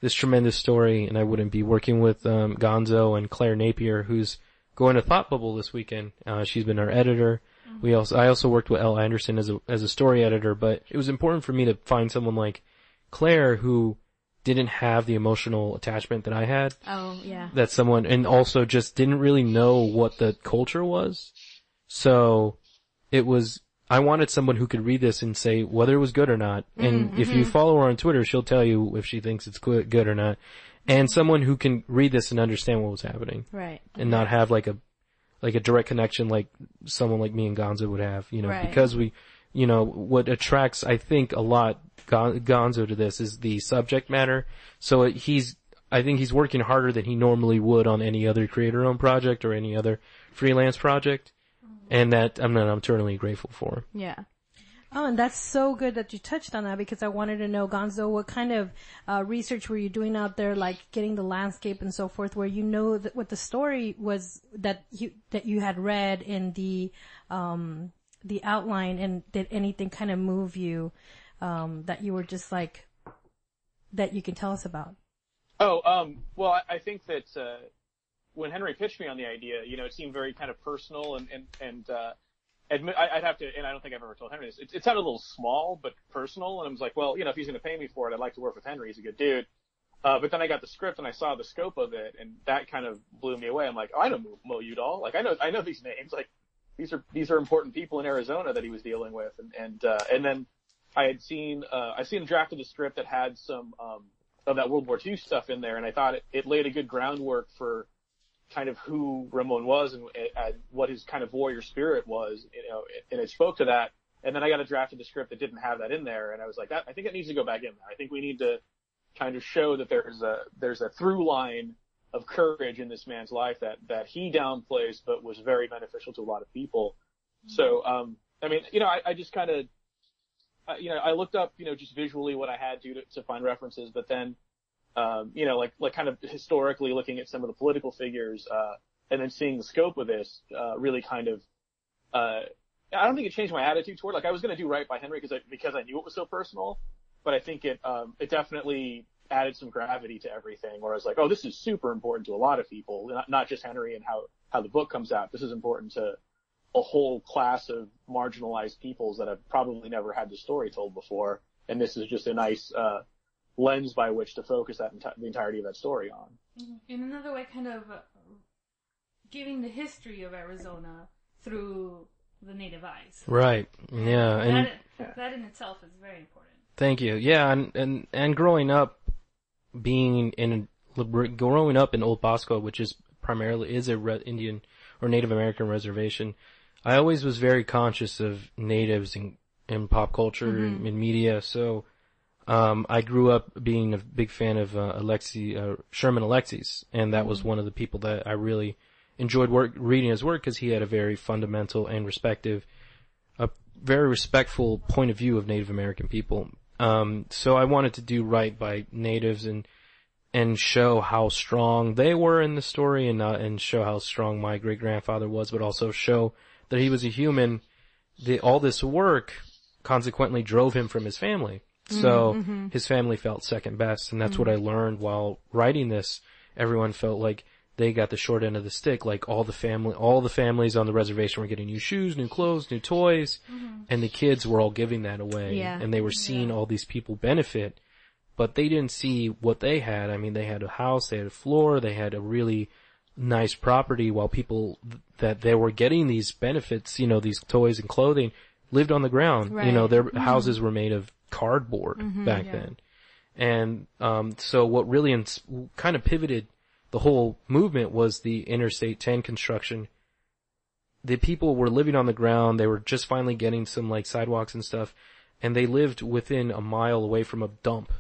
this tremendous story and I wouldn't be working with, um, Gonzo and Claire Napier, who's going to Thought Bubble this weekend. Uh, she's been our editor. We also, I also worked with Elle Anderson as a, as a story editor, but it was important for me to find someone like Claire who didn't have the emotional attachment that I had. Oh, yeah. That someone, and also just didn't really know what the culture was. So it was, I wanted someone who could read this and say whether it was good or not. And mm-hmm. if you follow her on Twitter, she'll tell you if she thinks it's good good or not. And someone who can read this and understand what was happening Right. and not have like a like a direct connection like someone like me and Gonzo would have, you know, Right. because we, you know, what attracts I think a lot Gon- Gonzo to this is the subject matter. So it, he's, I think he's working harder than he normally would on any other creator-owned project or any other freelance project, and that I'm I'm eternally grateful for. Yeah. Oh, and that's so good that you touched on that because I wanted to know, Gonzo, what kind of uh, research were you doing out there, like getting the landscape and so forth, where you know that what the story was that you that you had read in the um, the outline, and did anything kind of move you um, that you were just like that you can tell us about? Oh, um, well, I, I think that uh, when Henry pitched me on the idea, you know, it seemed very kind of personal and and and uh, admit I, I'd have to, and I don't think I've ever told Henry this. It, it sounded a little small but personal, and I was like, well, you know, if he's going to pay me for it, I'd like to work with Henry. He's a good dude. Uh, but then I got the script and I saw the scope of it, and that kind of blew me away. I'm like, oh, I know Mo, Mo Udall. Like, I know, I know these names. Like, these are these are important people in Arizona that he was dealing with, and and uh, and then I had seen uh, I seen a draft of the script that had some um, of that World War II stuff in there, and I thought it, it laid a good groundwork for kind of who Ramon was and, and what his kind of warrior spirit was, you know, and it spoke to that. And then I got a draft of the script that didn't have that in there, and I was like, that, I think it needs to go back in there. I think we need to kind of show that there's a there's a through line of courage in this man's life that that he downplays, but was very beneficial to a lot of people. So, um, I mean, you know, I, I just kind of, you know, I looked up, you know, just visually what I had to to, to find references, but then, um, you know, like like kind of historically looking at some of the political figures, uh, and then seeing the scope of this, uh, really kind of, uh, I don't think it changed my attitude toward. Like I was going to do right by Henry because I because I knew it was so personal, but I think it um, it definitely added some gravity to everything. Where I was like, oh, this is super important to a lot of people, not, not just Henry and how how the book comes out. This is important to a whole class of marginalized peoples that have probably never had the story told before, and this is just a nice uh, lens by which to focus that enti- the entirety of that story on. In another way, kind of uh, giving the history of Arizona through the native eyes. Right. Yeah. And that, that in itself is very important. Thank you. Yeah, and and and growing up, being in growing up in Old Pascua, which is primarily is a Red Indian or Native American reservation, I always was very conscious of natives in in pop culture and in media. So, um, I grew up being a big fan of uh, Alexi uh, Sherman Alexie, and that was one of the people that I really enjoyed work reading his work because he had a very fundamental and respective, a very respectful point of view of Native American people. Um, so I wanted to do right by natives and and show how strong they were in the story, and not and show how strong my great grandfather was, but also show that he was a human. The all this work consequently drove him from his family. Mm-hmm, so mm-hmm. his family felt second best, and that's what I mm-hmm. learned while writing this. Everyone felt like they got the short end of the stick. Like all the family, all the families on the reservation were getting new shoes, new clothes, new toys, and the kids were all giving that away. Yeah. And they were seeing all these people benefit, but they didn't see what they had. I mean, they had a house, they had a floor, they had a really nice property while people th- that they were getting these benefits, you know, these toys and clothing lived on the ground. You know, Right. their houses were made of cardboard back then. And, um, so what really ins- kind of pivoted the whole movement was the Interstate 10 construction. The people were living on the ground. They were just finally getting some like sidewalks and stuff. And they lived within a mile away from a dump.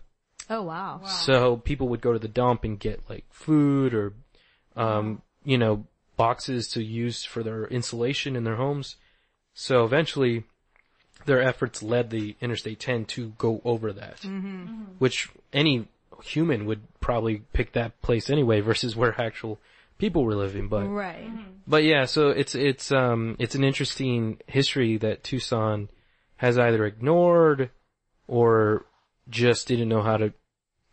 Oh wow. So people would go to the dump and get like food or, um, you know, boxes to use for their insulation in their homes. So eventually their efforts led the Interstate 10 to go over that, which any human would probably pick that place anyway versus where actual people were living. But, Right. but yeah, so it's, it's, um, it's an interesting history that Tucson has either ignored or just didn't know how to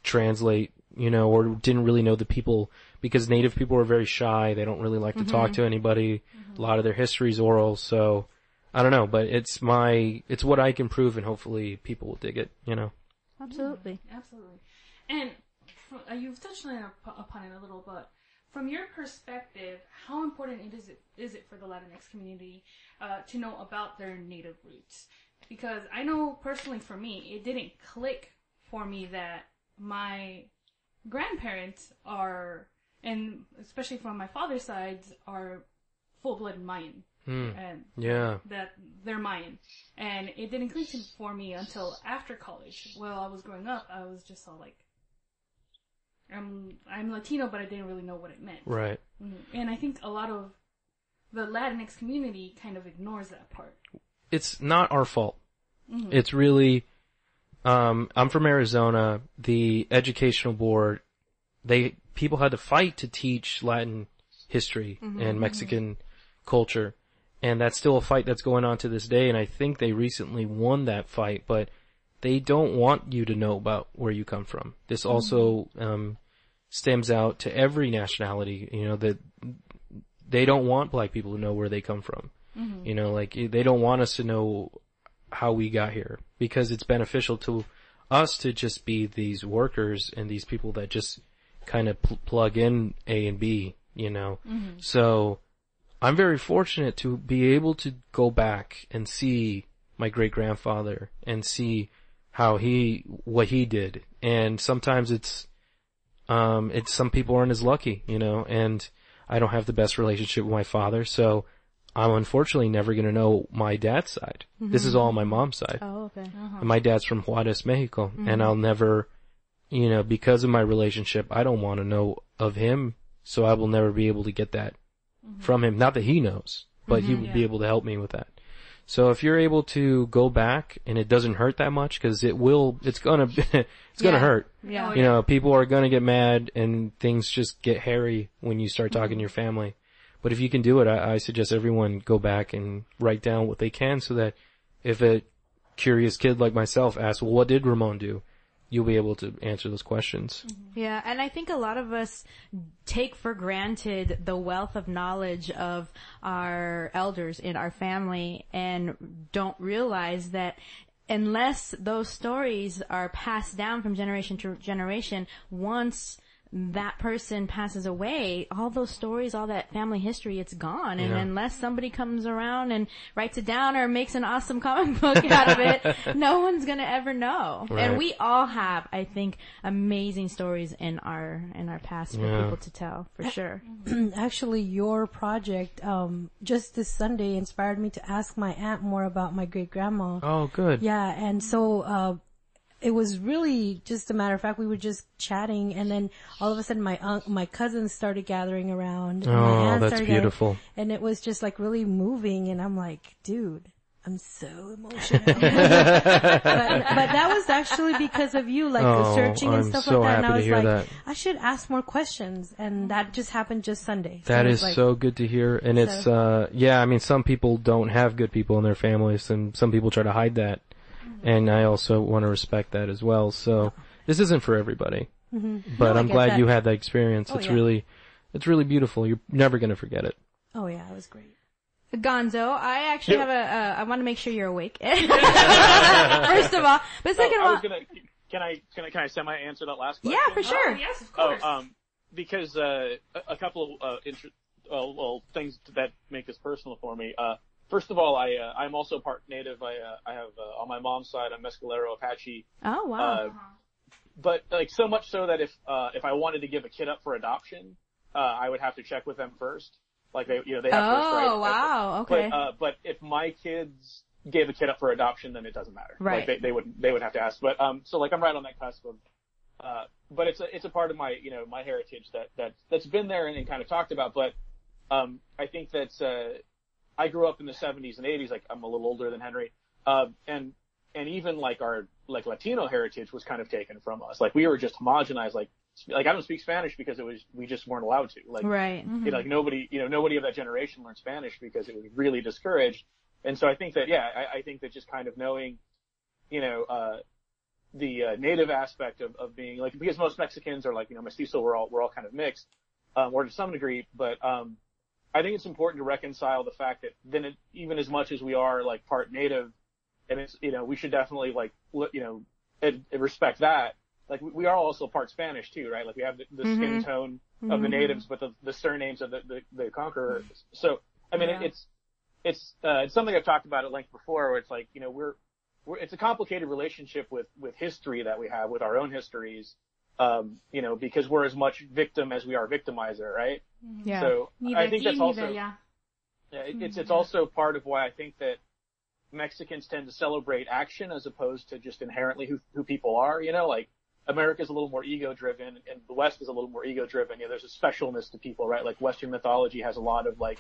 translate, you know, or didn't really know the people because native people are very shy. They don't really like to talk to anybody. A lot of their history is oral. So I don't know, but it's my, it's what I can prove and hopefully people will dig it, you know. Absolutely. Absolutely. And fr- uh, you've touched on upon it a little, but from your perspective, how important it is it is it for the Latinx community uh, to know about their native roots? Because I know personally, for me, it didn't click for me that my grandparents are, and especially from my father's side, are full blood Mayan, Hmm. and Yeah. that they're Mayan. And it didn't click for me until after college. While I was growing up, I was just all like, I'm, I'm Latino, but I didn't really know what it meant. Right. Mhm. And I think a lot of the Latinx community kind of ignores that part. It's not our fault. It's really, um, I'm from Arizona. The educational board, they, people had to fight to teach Latin history mm-hmm. and mm-hmm. Mexican culture. And that's still a fight that's going on to this day. And I think they recently won that fight, but they don't want you to know about where you come from. This mm-hmm. also, um, stems out to every nationality, you know, that they don't want black people to know where they come from. You know, like they don't want us to know how we got here because it's beneficial to us to just be these workers and these people that just kind of pl- plug in A and B, you know. Mm-hmm. So I'm very fortunate to be able to go back and see my great grandfather and see how he what he did. And sometimes it's um it's some people aren't as lucky, you know, and I don't have the best relationship with my father, so I'm unfortunately never going to know my dad's side. This is mm-hmm. all my mom's side. Oh, okay. Uh-huh. And my dad's from Juarez, Mexico, and mm-hmm. I'll never, you know, because of my relationship, I don't want to know of him, so I will never be able to get that mm-hmm. from him. Not that he knows, but he mm-hmm, would be able to help me with that. So if you're able to go back and it doesn't hurt that much, because it will, it's gonna, it's gonna hurt. Yeah. Oh, You know, people are gonna get mad and things just get hairy when you start talking to mm-hmm. your family. But if you can do it, I, I suggest everyone go back and write down what they can so that if a curious kid like myself asks, well, what did Ramon do? You'll be able to answer those questions. Mm-hmm. Yeah, and I think a lot of us take for granted the wealth of knowledge of our elders in our family and don't realize that unless those stories are passed down from generation to generation, once that person passes away, all those stories, all that family history, it's gone. And Yeah. unless somebody comes around and writes it down or makes an awesome comic book out of it, no one's gonna ever know. Right. And we all have, I think, amazing stories in our in our past for Yeah. people to tell, for sure. Actually, your project um, just this Sunday inspired me to ask my aunt more about my great grandma. Oh, good. Yeah, and so uh, it was really just a matter of fact. We were just chatting, and then all of a sudden, my un- my cousins started gathering around. and my Oh, aunt that's started gathering- beautiful. and it was just like really moving. And I'm like, dude. I'm so emotional. but, but that was actually because of you, like the Oh, searching and I'm stuff so like that. And I was like, that. I should ask more questions. And that just happened just Sunday. So That is like, so good to hear. And it's, uh, yeah, I mean, some people don't have good people in their families and some people try to hide that. And I also want to respect that as well. So this isn't for everybody, but Mm-hmm. No, I I'm glad that. you had that experience. Oh, it's yeah. really, it's really beautiful. You're never going to forget it. Oh yeah, it was great. Gonzo, I actually Yeah. have a. Uh, I want to make sure you're awake. First of all, but second Oh, of I all, was gonna. Can I can I can I semi answer that last question? yeah, for sure. Oh, yes, of Oh, course. um, because uh, a, a couple of uh, inter- uh, well things that make this personal for me. Uh, first of all, I uh, I'm also part Native. I uh, I have uh, on my mom's side I'm Mescalero Apache. Oh wow. Uh, but like so much so that if uh, if I wanted to give a kid up for adoption, uh, I would have to check with them first. Like they you know they have first right. oh wow. Okay. But uh, but if my kids gave a kid up for adoption, then it doesn't matter. Right. Like they, they would they would have to ask. But um, so like I'm right on that cusp of. Uh, but it's a it's a part of my you know my heritage that that that's been there and, and kind of talked about. But um, I think that's uh, I grew up in the 70s and 80s. Like I'm a little older than Henry. Uh, and and even like our like Latino heritage was kind of taken from us. Like we were just homogenized. Like like I don't speak Spanish because it was we just weren't allowed to. Like right. you know, like nobody, you know, nobody of that generation learned Spanish because it was really discouraged. And so I think that, yeah, I, I think that just kind of knowing, you know, uh, the uh, native aspect of, of being like, because most Mexicans are like, you know, mestizo, we're all, we're all kind of mixed, um, or to some degree, but, um, I think it's important to reconcile the fact that then it, even as much as we are like part native, and it's, you know, we should definitely like, you know, ed- respect that. like we, we are also part Spanish too, right? Like we have the, the skin tone of the natives, but the, the surnames of the, the, the conquerors. So, I mean, Yeah. it, it's, it's, uh, it's something I've talked about at length before where it's like, you know, we're, we're, it's a complicated relationship with, with history that we have with our own histories. Um, you know, because we're as much victim as we are victimizer, right? Yeah. So Neither I think that's also, neither allá. yeah, it, it's it's also part of why I think that Mexicans tend to celebrate action as opposed to just inherently who who people are. You know, like America's a little more ego driven, and the West is a little more ego driven. You know, there's a specialness to people, right? Like Western mythology has a lot of like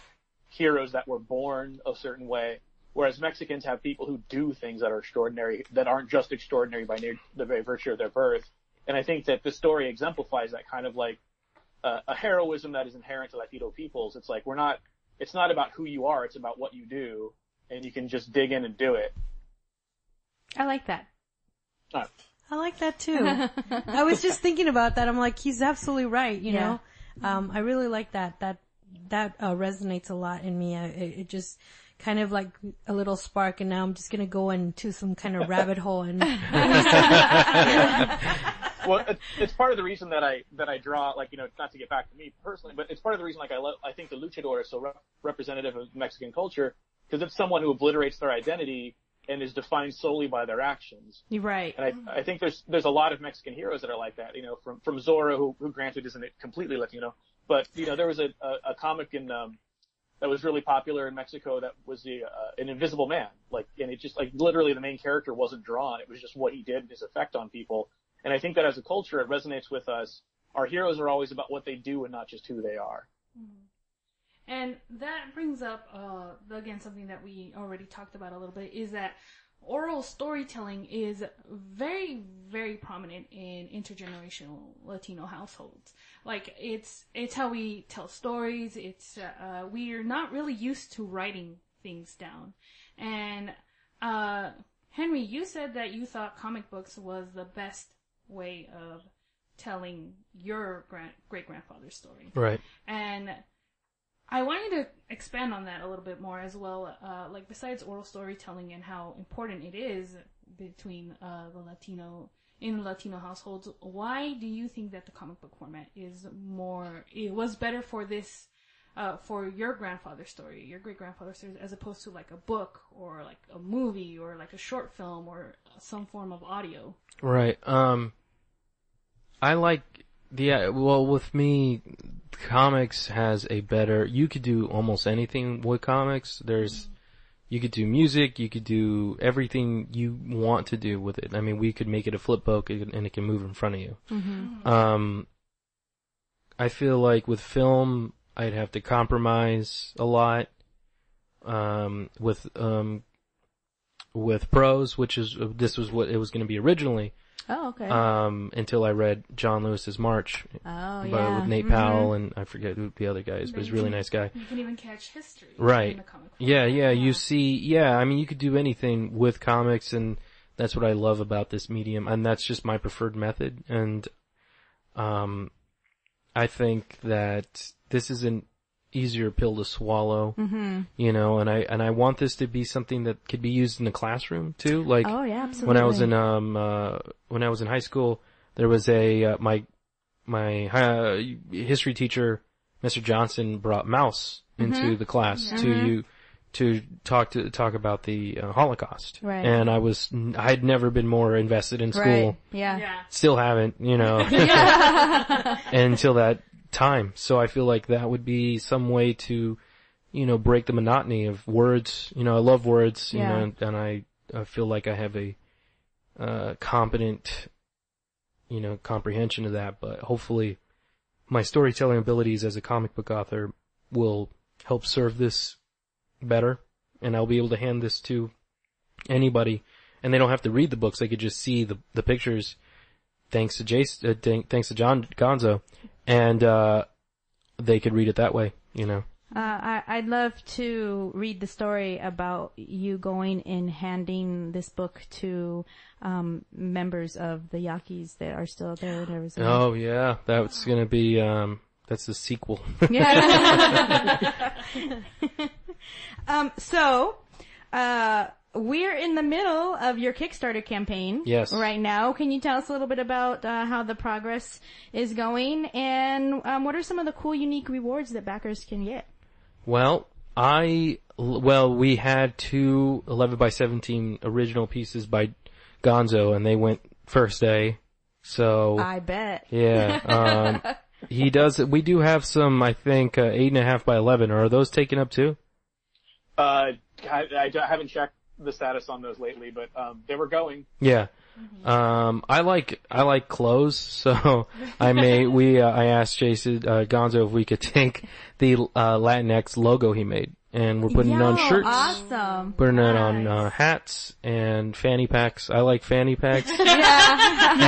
heroes that were born a certain way, whereas Mexicans have people who do things that are extraordinary, that aren't just extraordinary by na- the very virtue of their birth. And I think that this story exemplifies that kind of like uh, a heroism that is inherent to Latino peoples. It's like we're not it's not about who you are, it's about what you do, and you can just dig in and do it. I like that. Uh, I like that too. I was just thinking about that. I'm like, he's absolutely right. You Yeah. know, um, I really like that. That that uh, resonates a lot in me. I, it, it just kind of like a little spark, and now I'm just gonna go into some kind of rabbit hole and well, it's, it's part of the reason that I that I draw, like you know, not to get back to me personally, but it's part of the reason like I love, I think the luchador is so re- representative of Mexican culture because it's someone who obliterates their identity and is defined solely by their actions. You're right. And I, I think there's there's a lot of Mexican heroes that are like that. You know, from from Zorro, who, who granted isn't completely Latino, but you know there was a a, a comic in um, that was really popular in Mexico that was the uh, an Invisible Man. Like, and it just like literally the main character wasn't drawn; it was just what he did and his effect on people. And I think that as a culture, it resonates with us. Our heroes are always about what they do and not just who they are. And that brings up, uh, again, something that we already talked about a little bit is that oral storytelling is very, very prominent in intergenerational Latino households. Like, it's, it's how we tell stories. It's, uh, we're not really used to writing things down. And, uh, Henry, you said that you thought comic books was the best way of telling your grand, great grandfather's story. Right. And I want you to expand on that a little bit more as well. Uh, like besides oral storytelling and how important it is between uh, the Latino in Latino households, why do you think that the comic book format is more? It was better for this. Uh, for your grandfather's story, your great grandfather's story, as opposed to like a book or like a movie or like a short film or some form of audio. Right. Um, I like the uh, well with me, comics has a better. You could do almost anything with comics. There's, you could do music. You could do everything you want to do with it. I mean, we could make it a flip book and and it can move in front of you. Um, I feel like with film, I'd have to compromise a lot. Um, with um, with prose, which is this was what it was going to be originally. Oh, okay. Um, until I read John Lewis's March, oh, but yeah. with Nate. Powell and I forget who the other guy is, but he's a really nice guy. You can even catch history Right. in the comic. Yeah, format. yeah, you see, yeah, I mean, you could do anything with comics and that's what I love about this medium and that's just my preferred method and, um, I think that this is an easier pill to swallow, Mm-hmm. you know, and I, and I want this to be something that could be used in the classroom too, like, Oh, yeah, absolutely. when I was in um uh when I was in high school, there was a uh, my my uh, history teacher, Mr. Johnson, brought Maus into Mm-hmm. the class to you to talk to talk about the uh, Holocaust. Right. And I was I had never been more invested in school. Right. Yeah. Yeah. Still haven't, you know, until that time. So I feel like that would be some way to, you know, break the monotony of words. You know, I love words, you Yeah. know, and, and I, I feel like I have a, uh, competent, you know, comprehension of that, but hopefully my storytelling abilities as a comic book author will help serve this better and I'll be able to hand this to anybody and they don't have to read the books. They could just see the, the pictures thanks to Jason, uh, thanks to John Gonzo and, uh, they could read it that way, you know. Uh, I, I'd love to read the story about you going and handing this book to um, members of the Yaquis that are still there in Arizona. Oh yeah, that's gonna be, um, that's the sequel. Yeah. um, so, uh, we're in the middle of your Kickstarter campaign. Yes. Right now, can you tell us a little bit about uh, how the progress is going, and um, what are some of the cool, unique rewards that backers can get? Well, I, well, we had two 11 by 17 original pieces by Gonzo and they went first day. So, I bet. yeah, um, he does, we do have some, I think, uh, eight and a half by 11. Are those taken up too? Uh, I, I I haven't checked the status on those lately, but um, they were going. Yeah. Um, I like, I like clothes, so I may, we, uh, I asked Jason, uh, Gonzo if we could take the, uh, Latinx logo he made and we're putting it on shirts. Awesome. Putting it on uh, hats and fanny packs. I like fanny packs. yeah. and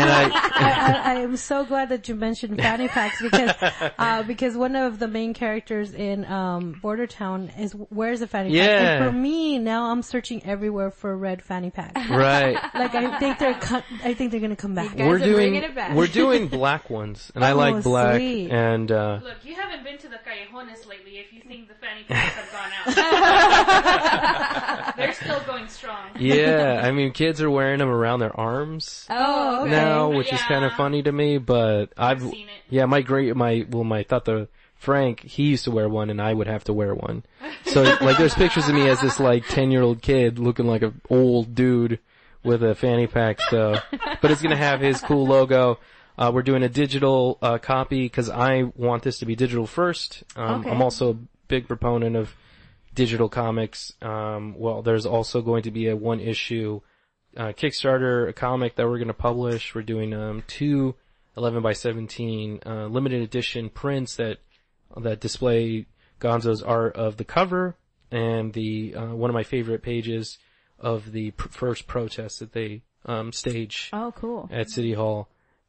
I, I, I, I am so glad that you mentioned fanny packs because uh, because one of the main characters in um, Border Town is wears a fanny pack. Yeah. And for me, now I'm searching everywhere for a red fanny pack. right. like I think they're co- I think they're gonna come back. guys We're are doing bringing it back. we're doing black ones, and I Oh, like black. sweet. And uh, Look, you haven't been to the callejones lately if you think the fanny packs have gone out. They're still going strong. yeah, I mean, kids are wearing them around their arms Oh, okay. now, which is kind of Yeah. funny to me. But I've seen it. yeah, my great my well, my thought the Frank he used to wear one, and I would have to wear one. So like, there's pictures of me as this like ten year old kid looking like an old dude with a fanny pack. So, but it's gonna have his cool logo. Uh, we're doing a digital uh, copy because I want this to be digital first. Um, Okay. I'm also a big proponent of digital comics. Um, well, there's also going to be a one issue uh, Kickstarter comic that we're going to publish. We're doing um, two 11 by 17 uh, limited edition prints that that display Gonzo's art of the cover and the uh, one of my favorite pages of the pr- first protest that they um, stage Oh, cool. at City Hall.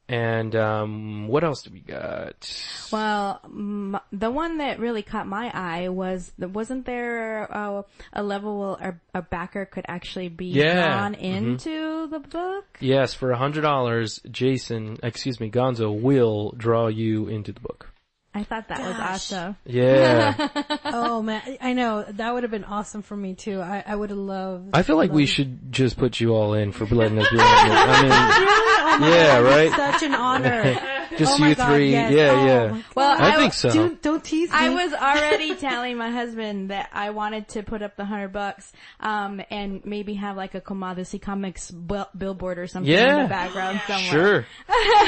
And um, what else do we got? Well, m- the one that really caught my eye was wasn't there uh, a level where a, a backer could actually be Yeah. drawn Mhm. into the book? Yes, for a hundred dollars, Jason, excuse me, Gonzo will draw you into the book. I thought that was Gosh. awesome. Yeah. oh man, I I know that would have been awesome for me too. I, I would have loved. I feel like we loved- should just put you all in for letting us be on it. I mean, oh yeah, right? Such an honor. Just oh you God, three. yes. Yeah, Oh yeah. Well, I I think so. Don't, don't tease me. I was already telling my husband that I wanted to put up the hundred bucks, um, and maybe have like a Comadres y Comics bill- billboard or something in the background somewhere. Sure.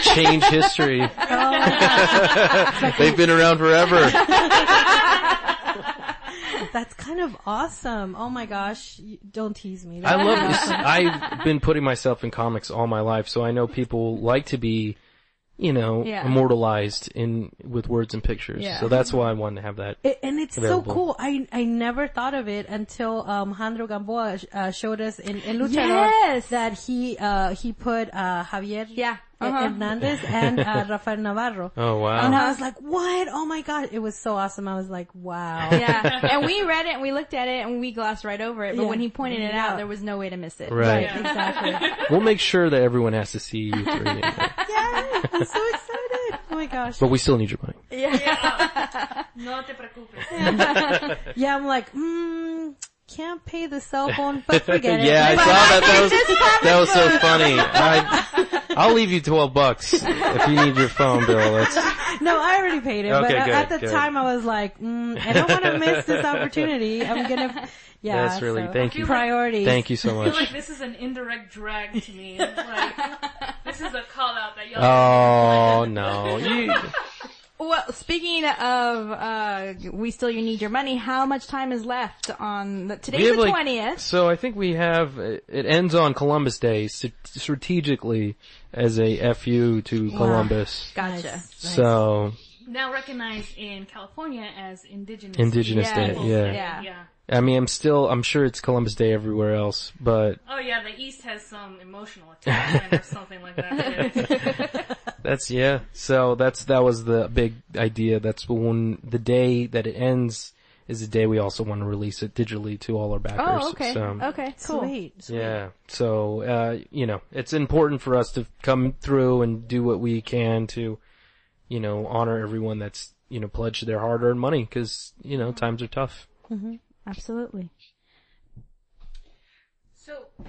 Change history. They've been around forever. That's kind of awesome. Oh my gosh. Don't tease me. I love this. I've been putting myself in comics all my life, so I know people like to be, you know, Yeah. immortalized in with words and pictures. Yeah. So that's why I wanted to have that. It, and it's Available. so cool. I I never thought of it until um Jandro Gamboa uh, showed us in, in Luchador Yes. that he uh he put uh Javier Yeah. Uh, Uh-huh. Hernandez and uh, Rafael Navarro. Oh wow! And. I was like, what? Oh my god. It was so awesome. I was like, wow. Yeah, and we read it and we looked at it and we glossed right over it. But Yeah. when he pointed it Yeah. out, there was no way to miss it. Right. Exactly. We'll make sure that everyone has to see you three. yeah. I'm so excited. Oh my gosh. But we still need your money. Yeah. No te preocupes. Yeah, I'm like, mm, can't pay the cell phone, but forget it. yeah, I But saw that. That was that was so funny. I I'll leave you twelve bucks if you need your phone bill. That's No, I already paid it, Okay, but good, at the good. time I was like, mm, I don't want to miss this opportunity. I'm gonna, yeah. That's really- so, thank you. Priorities. thank you so much. I feel like this is an indirect drag to me. Like, this is a call out that y'all. Oh no, you. Well, speaking of, uh, we still you need your money. How much time is left on the, today's have, the like- twentieth? So I think we have it ends on Columbus Day st- strategically as a fu to Columbus. Gotcha. Nice. So Now recognized in California as Indigenous. Indigenous Yes. Day, yeah. Yeah. Yeah. I mean, I'm still I'm sure it's Columbus Day everywhere else, but Oh yeah, the East has some emotional attachment or something like that. That's yeah. So that's that was the big idea. That's when the day that it ends is the day we also want to release it digitally to all our backers. Oh, okay. So, Okay, cool. Sweet. sweet. Yeah. So uh, you know, it's important for us to come through and do what we can to, you know, honor everyone that's you know pledged their hard-earned money because you know times are tough. Absolutely. So, how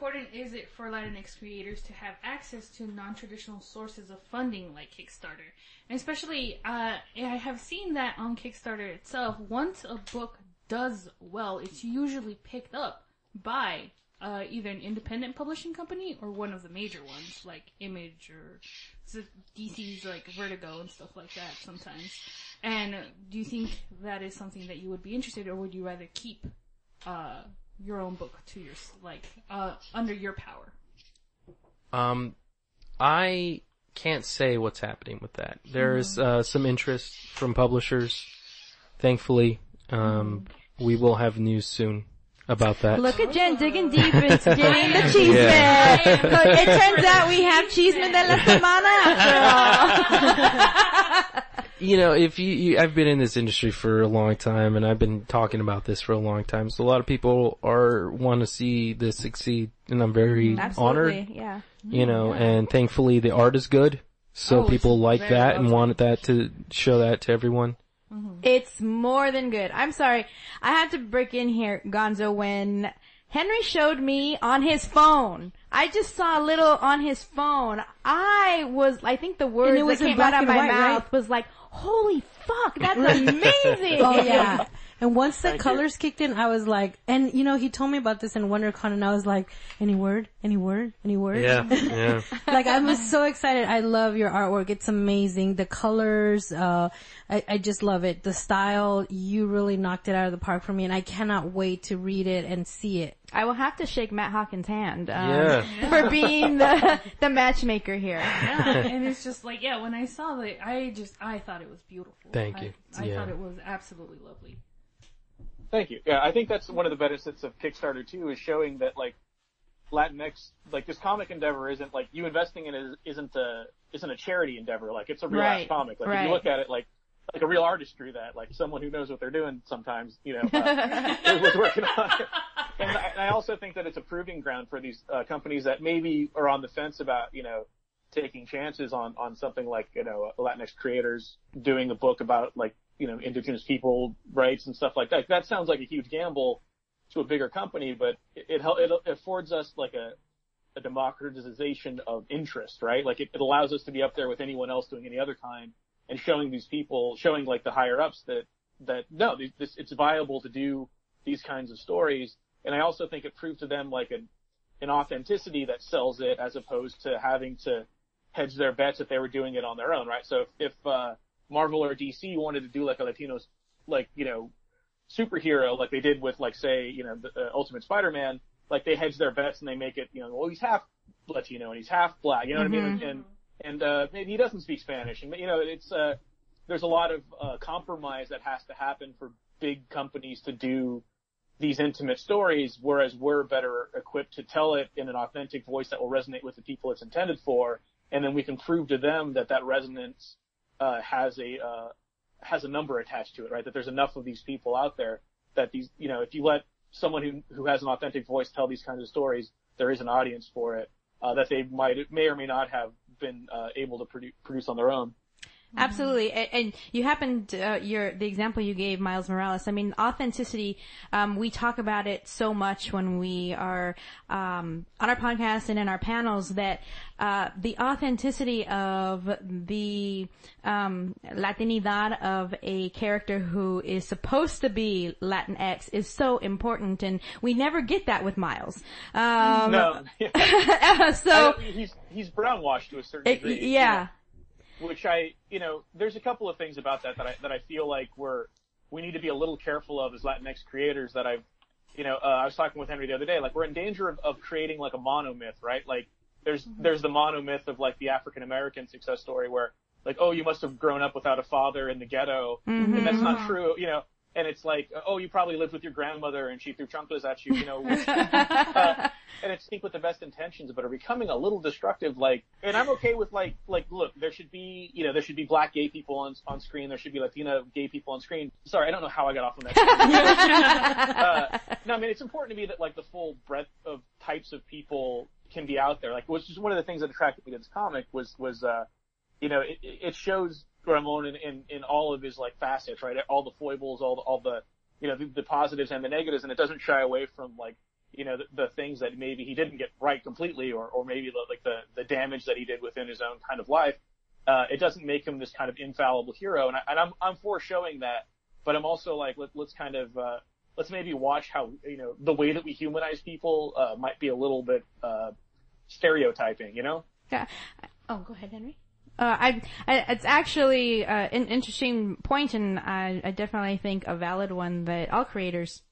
important is it for Latinx creators to have access to non-traditional sources of funding like Kickstarter? And especially, uh, I have seen that on Kickstarter itself, once a book does well, it's usually picked up by uh, either an independent publishing company or one of the major ones, like Image or DC's like Vertigo and stuff like that sometimes. And do you think that is something that you would be interested, or would you rather keep uh, your own book to your like uh, under your power? Um, I can't say what's happening with that. There's uh, some interest from publishers. Thankfully, um, we will have news soon about that. Look at Jen digging deep into getting the cheese Yeah. man. Look, it turns out we have cheeseman de la semana after all. you know, if you, you, I've been in this industry for a long time and I've been talking about this for a long time. So a lot of people are, want to see this succeed and I'm very mm-hmm. Absolutely, honored, yeah. Mm-hmm, you know, and thankfully the art is good. So Oh, people like that well and done. wanted that to show that to everyone. Mm-hmm. It's more than good. I'm sorry. I had to break in here, Gonzo, when Henry showed me on his phone. I just saw a little on his phone. I was, I think the words that came out of my mouth right? was like, holy fuck, that's amazing! Oh yeah. And once the Thank you. colors kicked in, I was like, and you know, he told me about this in WonderCon and I was like, any word? Any word? Any word? Yeah, yeah. like I was so excited. I love your artwork. It's amazing. The colors, uh, I, I just love it. The style, you really knocked it out of the park for me and I cannot wait to read it and see it. I will have to shake Matt Hawkins' hand, um, Yeah. for being the, the matchmaker here. Yeah, and it's just like yeah. When I saw that, I just I thought it was beautiful. Thank I- you. I, Yeah. thought it was absolutely lovely. Thank you. Yeah, I think that's one of the benefits of Kickstarter too, is showing that like Latinx, like this comic endeavor isn't like you investing in it isn't a isn't a charity endeavor. Like it's a real Right, ass comic. Like if you look at it like like a real artist drew that. Like someone who knows what they're doing sometimes, you know, uh, was working on it. And I, and I also think that it's a proving ground for these uh, companies that maybe are on the fence about you know taking chances on on something like you know Latinx creators doing a book about like you know indigenous people rights and stuff like that. That sounds like a huge gamble to a bigger company, but it it, it affords us like a a democratization of interest, right? Like it, it allows us to be up there with anyone else doing any other kind and showing these people, showing like the higher ups that that no, this it's viable to do these kinds of stories. And I also think it proved to them like an an authenticity that sells it as opposed to having to hedge their bets if they were doing it on their own, right? So if, if uh, Marvel or DC wanted to do like a Latino, like you know, superhero like they did with like say you know the uh, Ultimate Spider-Man, like they hedge their bets and they make it you know well he's half Latino and he's half black, you know what I mean? And and uh, maybe he doesn't speak Spanish, and you know it's uh, there's a lot of uh, compromise that has to happen for big companies to do these intimate stories, whereas we're better equipped to tell it in an authentic voice that will resonate with the people it's intended for, and then we can prove to them that that resonance uh, has a uh, has a number attached to it, right? That there's enough of these people out there that these, you know, if you let someone who who has an authentic voice tell these kinds of stories, there is an audience for it uh, that they might may or may not have been uh, able to produ- produce on their own. Absolutely, and, and you happened uh, your the example you gave, Miles Morales. I mean, authenticity. Um, we talk about it so much when we are um, on our podcast and in our panels that uh, the authenticity of the um, Latinidad of a character who is supposed to be Latinx is so important, and we never get that with Miles. Um, No, so he's he's brown washed to a certain degree. yeah. Which I, you know, there's a couple of things about that that I that I feel like we're we need to be a little careful of as Latinx creators. That I've, you know, uh, I was talking with Henry the other day. Like we're in danger of, of creating like a monomyth, right? Like there's there's the monomyth of like the African American success story where like oh you must have grown up without a father in the ghetto, and that's not true, you know. And it's like, oh, you probably lived with your grandmother and she threw chunklas at you, you know. uh, and it's think with the best intentions, but are becoming a little destructive. Like, and I'm okay with like, like, look, there should be, you know, there should be black gay people on on screen. There should be Latina gay people on screen. Sorry, I don't know how I got off on that. uh, no, I mean it's important to me that like the full breadth of types of people can be out there. Like, which is one of the things that attracted me to this comic was was, uh, you know, it, it shows Ramon in, in in all of his like facets, right? All the foibles, all the all the you know the, the positives and the negatives, and it doesn't shy away from like you know, the, the things that maybe he didn't get right completely or, or maybe the, like the, the damage that he did within his own kind of life, uh, it doesn't make him this kind of infallible hero. And, I, and I'm, I'm for showing that, but I'm also like, let, let's kind of, uh, let's maybe watch how, you know, the way that we humanize people, uh, might be a little bit, uh, stereotyping, you know? Yeah. Oh, go ahead, Henry. Uh, I, I, it's actually uh, an interesting point, and I, I definitely think a valid one that all creators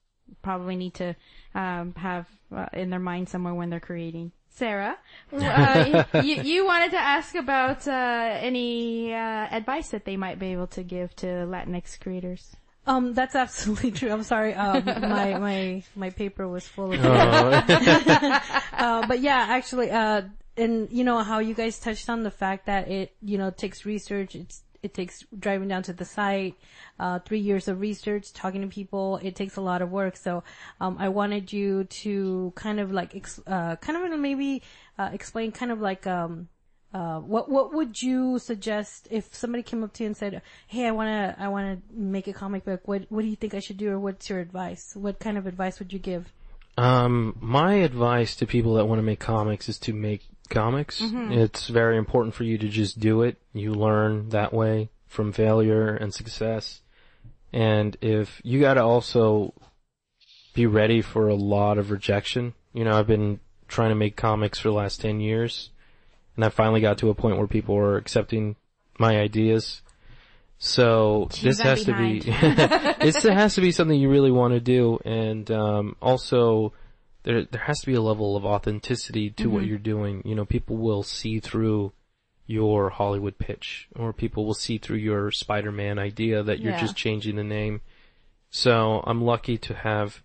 probably need to um, have uh, in their mind somewhere when they're creating. Sarah, uh, you, you wanted to ask about uh, any uh, advice that they might be able to give to Latinx creators. Um, that's absolutely true. I'm sorry. Um, my my my paper was full of. Oh. uh, but yeah, actually, uh, and you know how you guys touched on the fact that it you know takes research. It's it takes driving down to the site, uh, three years of research, talking to people. It takes a lot of work. So, um, I wanted you to kind of like, ex- uh, kind of maybe, uh, explain kind of like, um, uh, what, what would you suggest if somebody came up to you and said, Hey, I wanna, I wanna make a comic book. What, what do you think I should do or what's your advice? What kind of advice would you give? Um, my advice to people that want to make comics is to make comics. It's very important for you to just do it. You learn that way from failure and success. And if you gotta also be ready for a lot of rejection. You know, I've been trying to make comics for the last 10 years and I finally got to a point where people were accepting my ideas. So this has to be, this has to be something you really want to do. And, um, also there, there has to be a level of authenticity to what you're doing. You know, people will see through your Hollywood pitch or people will see through your Spider-Man idea that you're Yeah. just changing the name. So I'm lucky to have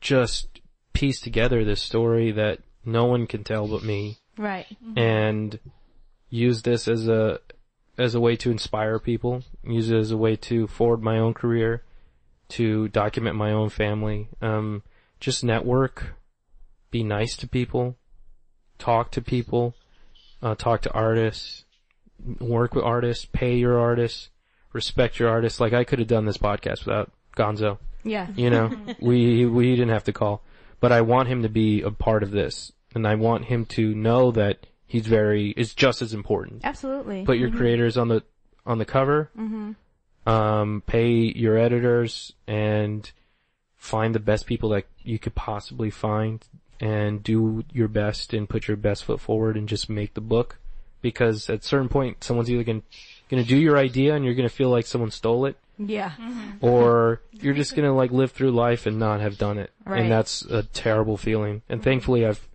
just pieced together this story that no one can tell but me Right. and use this as a as a way to inspire people, use it as a way to forward my own career, to document my own family, um, just network, be nice to people, talk to people, uh, talk to artists, work with artists, pay your artists, respect your artists. Like I could have done this podcast without Gonzo. Yeah. You know, we we didn't have to call, but I want him to be a part of this, and I want him to know that he's very is just as important. Absolutely. Put your creators on the on the cover. Um, pay your editors and find the best people that you could possibly find, and do your best and put your best foot forward and just make the book. Because at a certain point, someone's either gonna gonna do your idea and you're gonna feel like someone stole it, yeah. Mm-hmm. or you're just gonna like live through life and not have done it. Right. And that's a terrible feeling. And thankfully I've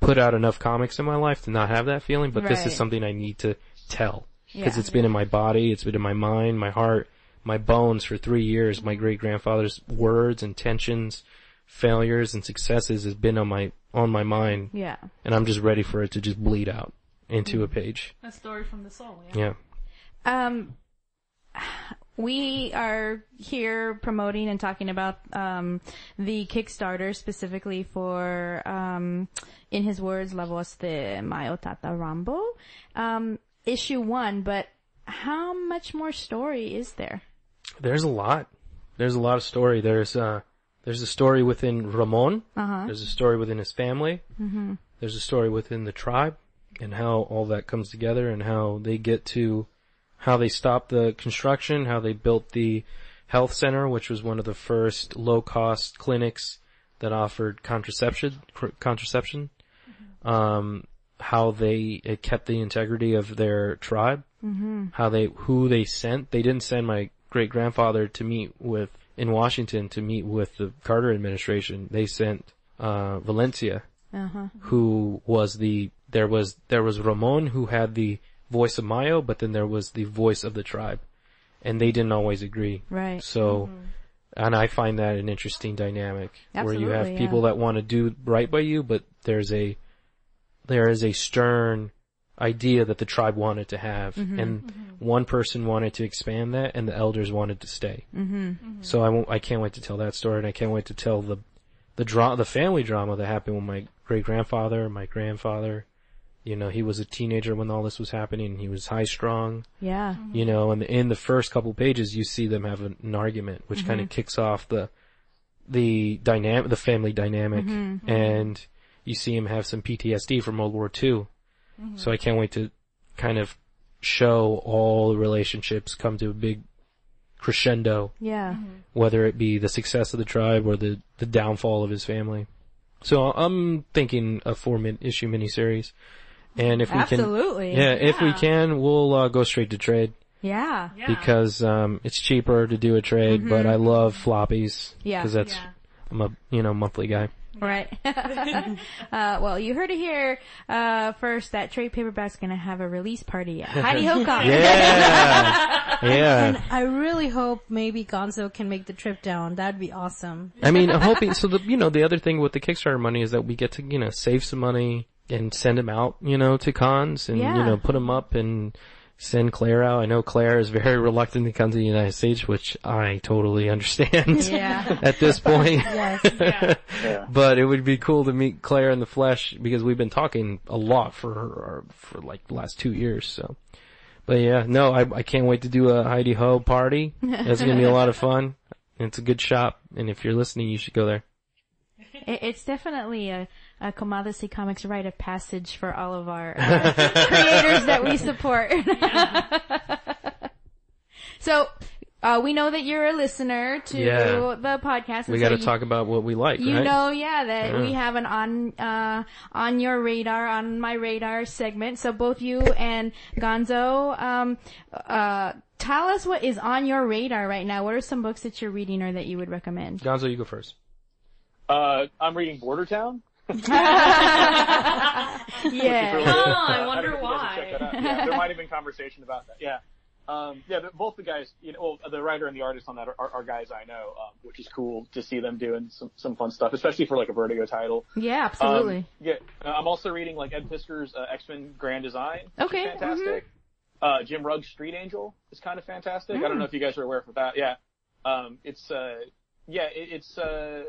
put out enough comics in my life to not have that feeling, but this is something I need to tell. Cause Yeah. it's been in my body, it's been in my mind, my heart, my bones for three years. My great grandfather's words, intentions, failures and successes has been on my, on my mind. Yeah. And I'm just ready for it to just bleed out into a page. A story from the soul. Yeah. Yeah. Um, we are here promoting and talking about um, the Kickstarter specifically for, um, in his words, La Voz de Mayo Tata Rambo, um, issue one. But how much more story is there? There's a lot. There's a lot of story. There's uh there's a story within Ramon. Uh-huh. There's a story within his family. Mm-hmm. There's a story within the tribe and how all that comes together and how they get to how they stopped the construction, how they built the health center, which was one of the first low cost clinics that offered contraception, cr- contraception. Um, how they it kept the integrity of their tribe how they who they sent. They didn't send my great grandfather to meet with in Washington to meet with the Carter administration. They sent uh, Valencia, who was the there was there was Ramon who had the voice of Mayo, but then there was the voice of the tribe, and they didn't always agree. Right. So, and I find that an interesting dynamic where you have people yeah. that want to do right by you, but there's a there is a stern idea that the tribe wanted to have, Mm-hmm. and one person wanted to expand that, and the elders wanted to stay. Mm-hmm. So I won't, I can't wait to tell that story, and I can't wait to tell the the dra- the family drama that happened with my great grandfather, my grandfather. You know, he was a teenager when all this was happening. He was high strung Yeah. you know, and in the first couple pages you see them have an, an argument, which kind Mm-hmm. of kicks off the the dynamic, the family dynamic, and you see him have some PTSD from World War II. So I can't wait to kind of show all the relationships come to a big crescendo, Yeah. whether it be the success of the tribe or the, the downfall of his family. So I'm thinking a four min- issue miniseries. And if we can. Absolutely. can, yeah, if we can, we'll uh, go straight to trade Yeah. Yeah. because um, it's cheaper to do a trade. But I love floppies Yeah. because that's Yeah. I'm a you know monthly guy. Right. uh, well, you heard it here uh, first that trade paperback's going to have a release party at Hi-De-Ho Comics. Yeah, yeah. I really hope maybe Gonzo can make the trip down. That'd be awesome. I mean, I'm hoping. So the you know the other thing with the Kickstarter money is that we get to you know save some money and send them out you know to cons and Yeah. you know put them up and send Claire out. I know Claire is very reluctant to come to the United States, which I totally understand Yeah. at this point. Yes. Yeah. Yeah. But it would be cool to meet Claire in the flesh because we've been talking a lot for for like the last two years. So, but yeah, no, I I can't wait to do a Hi-De-Ho party. It's gonna be a lot of fun. It's a good shop, and if you're listening, you should go there. It's definitely a, a Comadre Comics rite of passage for all of our uh, creators that we support. so, uh, we know that you're a listener to Yeah. the podcast. We so got to talk about what we like, You right? know, yeah, that Yeah. we have an on uh on your radar, on my radar segment. So both you and Gonzo, um, uh, tell us what is on your radar right now. What are some books that you're reading or that you would recommend? Gonzo, you go first. Uh, I'm reading Border Town. Yeah. Really Oh, good. I wonder don't know if you guys have checked that out. Yeah, there might have been conversation about that. Yeah. Um, yeah, the, both the guys, you know, well, the writer and the artist on that are, are, are guys I know, um, which is cool to see them doing some, some fun stuff, especially for like a Vertigo title. Yeah, Um, absolutely. yeah, uh, I'm also reading like Ed Piskor's uh, X-Men Grand Design. which is Okay, mm-hmm. fantastic. Uh, Jim Rugg's Street Angel is kind of fantastic. I Mm. don't know if you guys are aware of that. Yeah. Um, it's, uh, yeah, it, it's, uh,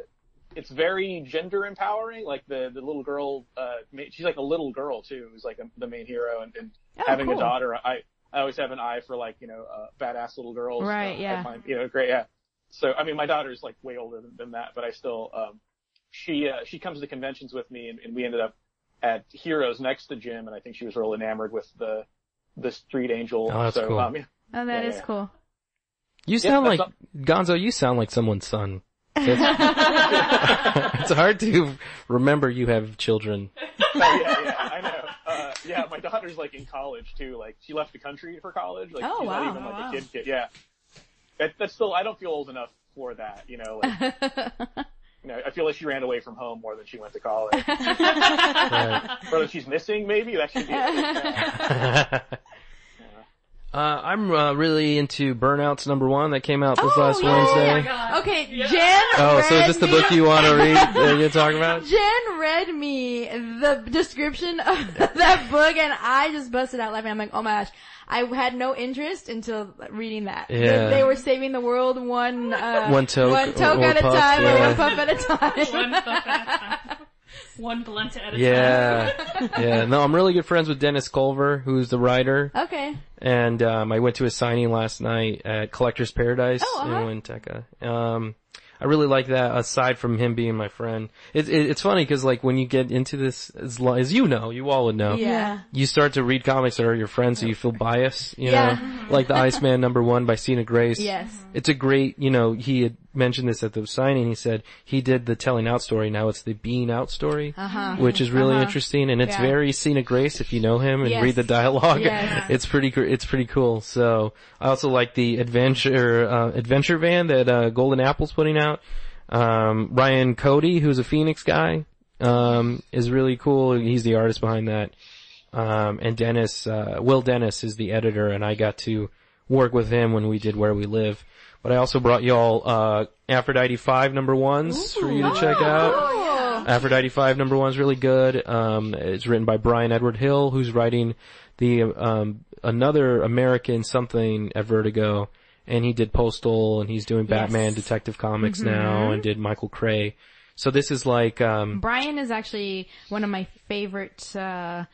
it's very gender empowering. Like the, the little girl, uh, she's like a little girl too, who's like a, the main hero and, and Oh, having cool. a daughter. I, I always have an eye for like, you know, uh, badass little girls. Right, Uh, yeah. I find, you know, great. Yeah. So, I mean, my daughter's like way older than, than that, but I still, um, she, uh, she comes to conventions with me and, and we ended up at Heroes next to Jim and I think she was real enamored with the, the Street Angel. Oh, that's so, cool. um, yeah. Oh, that yeah, is yeah. cool. You sound that's like Gonzo. You sound like someone's son. It's, it's hard to remember you have children. Oh, yeah, yeah, I know. Uh, yeah, my daughter's like in college too. Like she left the country for college. Like Oh, she's wow. not even like wow. a kid kid. Yeah. That, that's still, I don't feel old enough for that, you know, like, you know, I feel like she ran away from home more than she went to college. Right. or that she's missing, maybe, that should be it. Uh, I'm uh, really into Burnouts number one that came out this Oh, last yeah. Wednesday. Oh my god. Okay, Yeah. Jen. Oh, so is this the book you want to read? That you talk about? Jen read me the description of that book and I just busted out laughing. I'm like, oh my gosh. I had no interest until reading that. They- Yeah. They, were saving the world one, uh, One toke one toke or at a time or yeah. one puff at a time. One puff at a time. One blunt at a time. Yeah, yeah. No, I'm really good friends with Dennis Culver, who's the writer, okay. and um, I went to his signing last night at Collector's Paradise Oh, uh-huh. in Winnetka. Um, I really like that. Aside from him being my friend, it, it, it's funny because like when you get into this, as, as you know, you all would know, Yeah. you start to read comics that are your friends, so you feel biased. You Yeah. know, like the Iceman number one by Sina Grace. Yes. It's a great, you know, he had mentioned this at the signing. He said he did the telling out story. Now it's the being out story, Uh-huh. which is really Uh-huh. interesting. And it's Yeah. very Sina Grace if you know him and Yes. read the dialogue. It's pretty, it's pretty cool. So I also like the adventure, uh, adventure van that, uh, Golden Apple's putting out. Um, Ryan Cody, who's a Phoenix guy, um, is really cool. He's the artist behind that. Um, and Dennis, uh, Will Dennis is the editor and I got to work with him when we did Where We Live. But I also brought y'all, uh, Aphrodite 5 number ones for you to check out. Oh. Aphrodite 5 number one's really good. Um, it's written by Bryan Edward Hill, who's writing the, um, another American something at Vertigo. And he did Postal and he's doing Batman Detective Comics now and did Michael Cray. So this is like, um, Brian is actually one of my favorite, uh,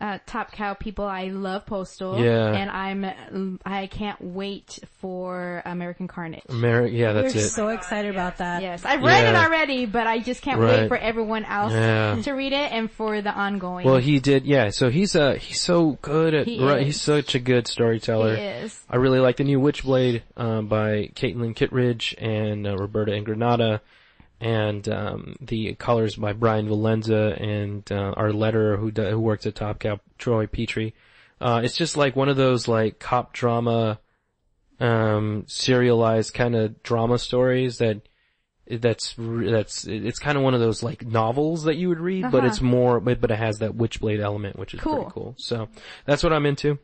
uh, Top Cow people. I love Postal. Yeah. And I'm, I can't wait for American Carnage. Mary, yeah, that's We're it. so excited about that. Yes, I've read it already, but I just can't Right. wait for everyone else Yeah. to read it and for the ongoing. Well, he did, yeah. So he's uh he's so good at He right. is. He's such a good storyteller. He is. I really like the new Witchblade um, by Caitlin Kittredge and uh, Roberta Ingranata, and um, the colors by Bryan Valenza and uh, our letterer who do, who works at Top Cow, Troy Petrie. Uh, it's just like one of those like cop drama, um, serialized kind of drama stories that that's that's it's kind of one of those like novels that you would read, but Uh-huh. it's more but but it has that Witchblade element, which is Cool. pretty cool. So that's what I'm into.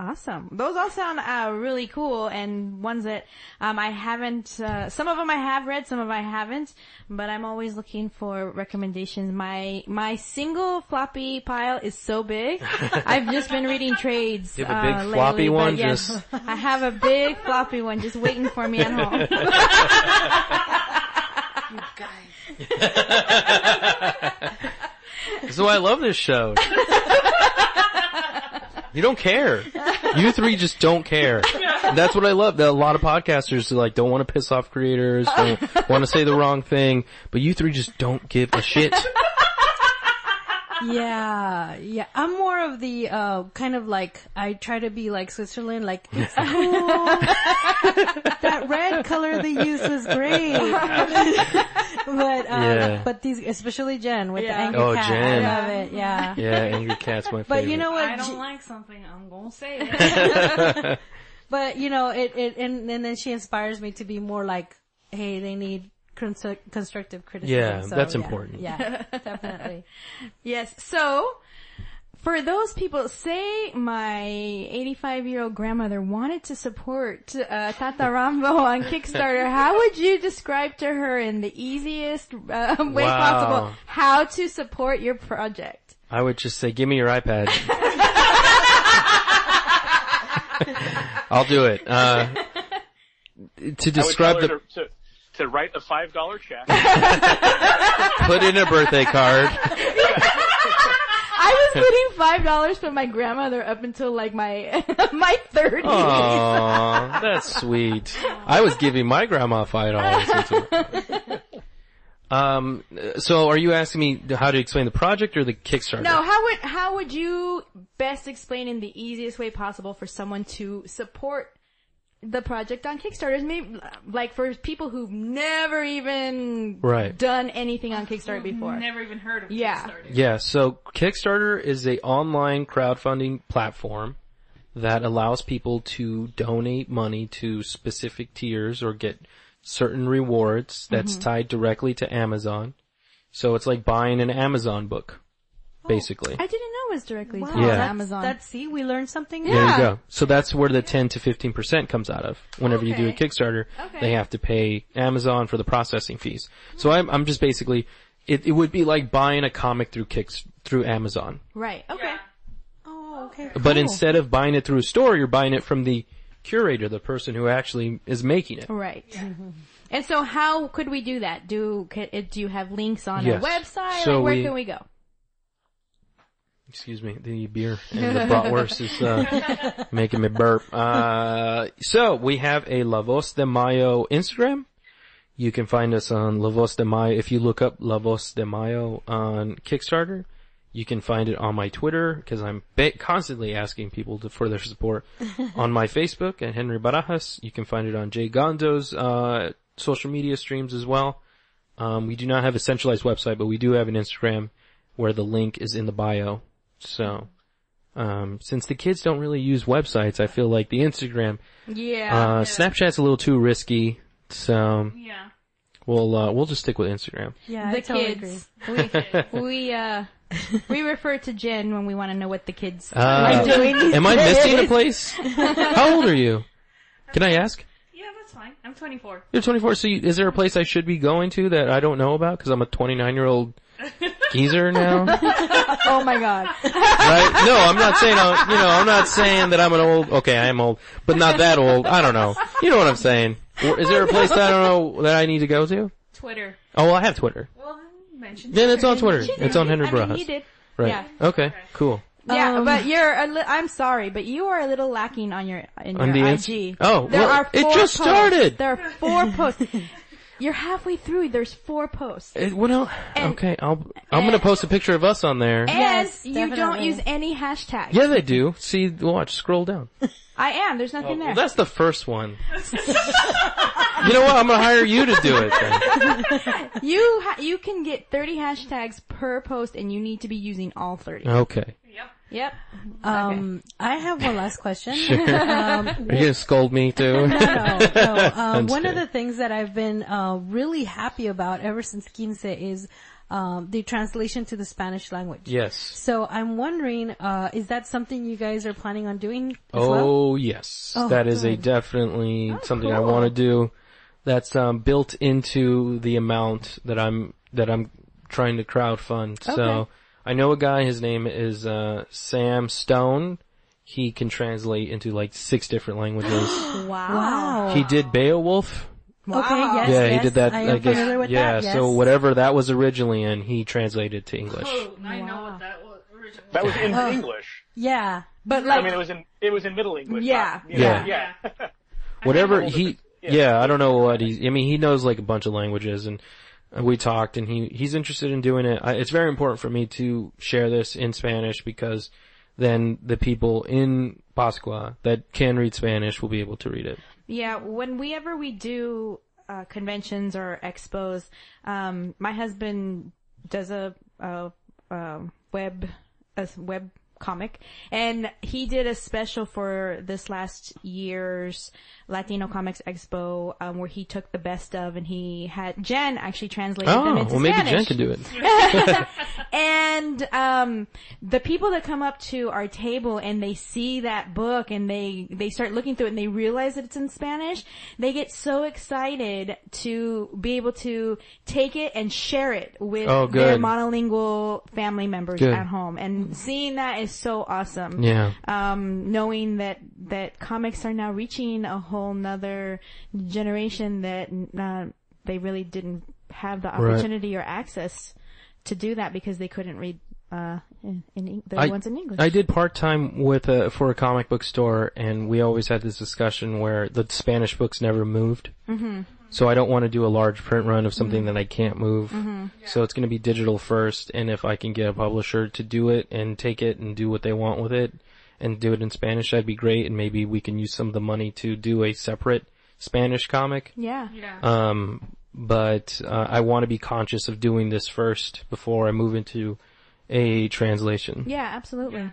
Awesome. Those all sound uh, really cool and ones that um, I haven't. Uh, some of them I have read, some of I haven't. But I'm always looking for recommendations. My my single floppy pile is so big. I've just been reading trades. You have a big uh, floppy lately, but one, yes, just- I have a big floppy one just waiting for me at home. you That's why I love this show. You don't care. You three just don't care. That's what I love. That a lot of podcasters like don't want to piss off creators, don't want to say the wrong thing, but you three just don't give a shit. Yeah, yeah. I'm more of the uh kind of like I try to be like Switzerland, like it's cool. that red color they used was great. but uh, Yeah. but these, especially Jen with the Yeah. angry Oh, cat, Jen. I love it. Yeah. Yeah, Angry Cat's my favorite. But you know what? I don't like something, I'm gonna say it. But you know, it, it, and, and then she inspires me to be more like, hey, they need constru- constructive criticism. Yeah, So, that's yeah, important. Yeah, definitely. Yes. So, for those people, say my 85 year old grandmother wanted to support uh, Tata Rambo on Kickstarter, how would you describe to her in the easiest uh, way Wow. possible how to support your project? I would just say, give me your iPad. I'll do it. Uh, to I would tell describe her the, to, to, to write a five dollar check. put in a birthday card. I was putting five dollars from my grandmother up until like my my thirties. Aww, that's sweet. I was giving my grandma five dollars. Um, so are you asking me how to explain the project or the Kickstarter? No, how would how would you best explain in the easiest way possible for someone to support the project on Kickstarter? Maybe like for people who've never even Right. done anything on Kickstarter before. Never even heard of Yeah. Kickstarter. Yeah, so Kickstarter is a online crowdfunding platform that allows people to donate money to specific tiers or get certain rewards that's mm-hmm. tied directly to Amazon. So it's like buying an Amazon book, Oh, basically. I didn't know it was directly Wow, to Yeah. that's, Amazon. That's see, we learned something. There Yeah. you go. So that's where the 10 to 15% comes out of. Whenever you do a Kickstarter, Okay. they have to pay Amazon for the processing fees. So I'm, I'm just basically, it, it would be like buying a comic through Kicks, through Amazon. right. Okay. Oh, okay. But cool. instead of buying it through a store, you're buying it from the curator, the person who actually is making it. Right. And so how could we do that? Do ca- do you have links on Yes. a website? So like where we- can we go? Excuse me, the beer and the bratwurst is uh, making me burp. Uh, so we have a La Voz de Mayo Instagram. You can find us on La Voz de Mayo. If you look up La Voz de Mayo on Kickstarter, you can find it on my Twitter because I'm ba- constantly asking people to, for their support. on my Facebook at Henry Barajas. You can find it on Jay Gonzo's uh, social media streams as well. Um, we do not have a centralized website, but we do have an Instagram where the link is in the bio. So, um, since the kids don't really use websites, I feel like the Instagram, Yeah. uh, Snapchat's a little too risky. So Yeah. we'll, uh, we'll just stick with Instagram. yeah, I the totally kids. agree. We we uh we refer to Jen when we want to know what the kids Uh, are doing. Am I missing a place? How old are you? Can I ask? Yeah, that's fine. I'm 24. You're 24, so you, is there a place I should be going to that I don't know about? Cause I'm a 29 year old geezer now. Oh my god. right? No, I'm not saying I'm, you know, I'm not saying that I'm an old, okay, I am old, but not that old. I don't know. You know what I'm saying. Is there a place that I don't know that I need to go to? Twitter. Oh, well, I have Twitter. Well, then mention Then it's on Twitter. She It's on did. Henry I mean, Barajas. he did. Right. Yeah. Okay, cool. Yeah, Um, but you're a li- I'm sorry, but you are a little lacking on your in On your the IG. ins- Oh, there well, are it four just posts. started. There are four posts. You're halfway through. There's four posts. It, what else? And- okay, I'll, I'm gonna post a picture of us on there. And Yes, you don't definitely. use any hashtags. yeah, they do. See, watch, scroll down. I am. There's nothing Well, there. that's the first one. you know what? I'm gonna hire you to do it then. You ha- you can get 30 hashtags per post, and you need to be using all 30. Okay. Yep. Yep. Um, I have one last question. Um, Are you gonna scold me too? no, no. Um, I'm one of the things that I've been uh, really happy about ever since Quince is um, the translation to the Spanish language. Yes. So I'm wondering, uh, is that something you guys are planning on doing as well? Oh yes, Oh, that is a good. definitely something I want to do. That's um, built into the amount that I'm that I'm trying to crowdfund. So Okay. I know a guy. His name is uh, Sam Stone. He can translate into like six different languages. Wow. Wow. he did Beowulf. Okay, yes, yeah, he did that. I am guess. familiar with yeah, that. Yes. so whatever that was originally in, he translated to English. Oh, I know what that was originally. That was in Oh. English. Yeah. But I mean, it was in it was in Middle English. Yeah. not, you know, Yeah. yeah. whatever I don't know he yeah. yeah. i don't know what he's i mean he knows like a bunch of languages and we talked and he he's interested in doing it. I, it's very important for me to share this in spanish because then the people in pascua that can read spanish will be able to read it. Yeah, when we ever we do uh, conventions or expos, um, my husband does a, a, a web a web comic, and he did a special for this last year's Latino Comics Expo, um, where he took the best of, and he had Jen actually translated them oh into well maybe Spanish. jen can do it and um the people that come up to our table and they see that book and they they start looking through it and they realize that it's in Spanish, they get so excited to be able to take it and share it with Oh, their monolingual family members Good. at home. And seeing that is so awesome. yeah Um, knowing that that comics are now reaching a whole nother generation that uh, they really didn't have the Right. opportunity or access to do that because they couldn't read uh, in, in the I- ones in English. I did part time with a for a comic book store, and we always had this discussion where the Spanish books never moved. Mm-hmm. So I don't want to do a large print run of something that I can't move. So it's going to be digital first, and if I can get a publisher to do it and take it and do what they want with it, and do it in Spanish, that'd be great. And maybe we can use some of the money to do a separate Spanish comic. yeah. Yeah. Um, but uh, I want to be conscious of doing this first before I move into a translation Yeah, absolutely. no,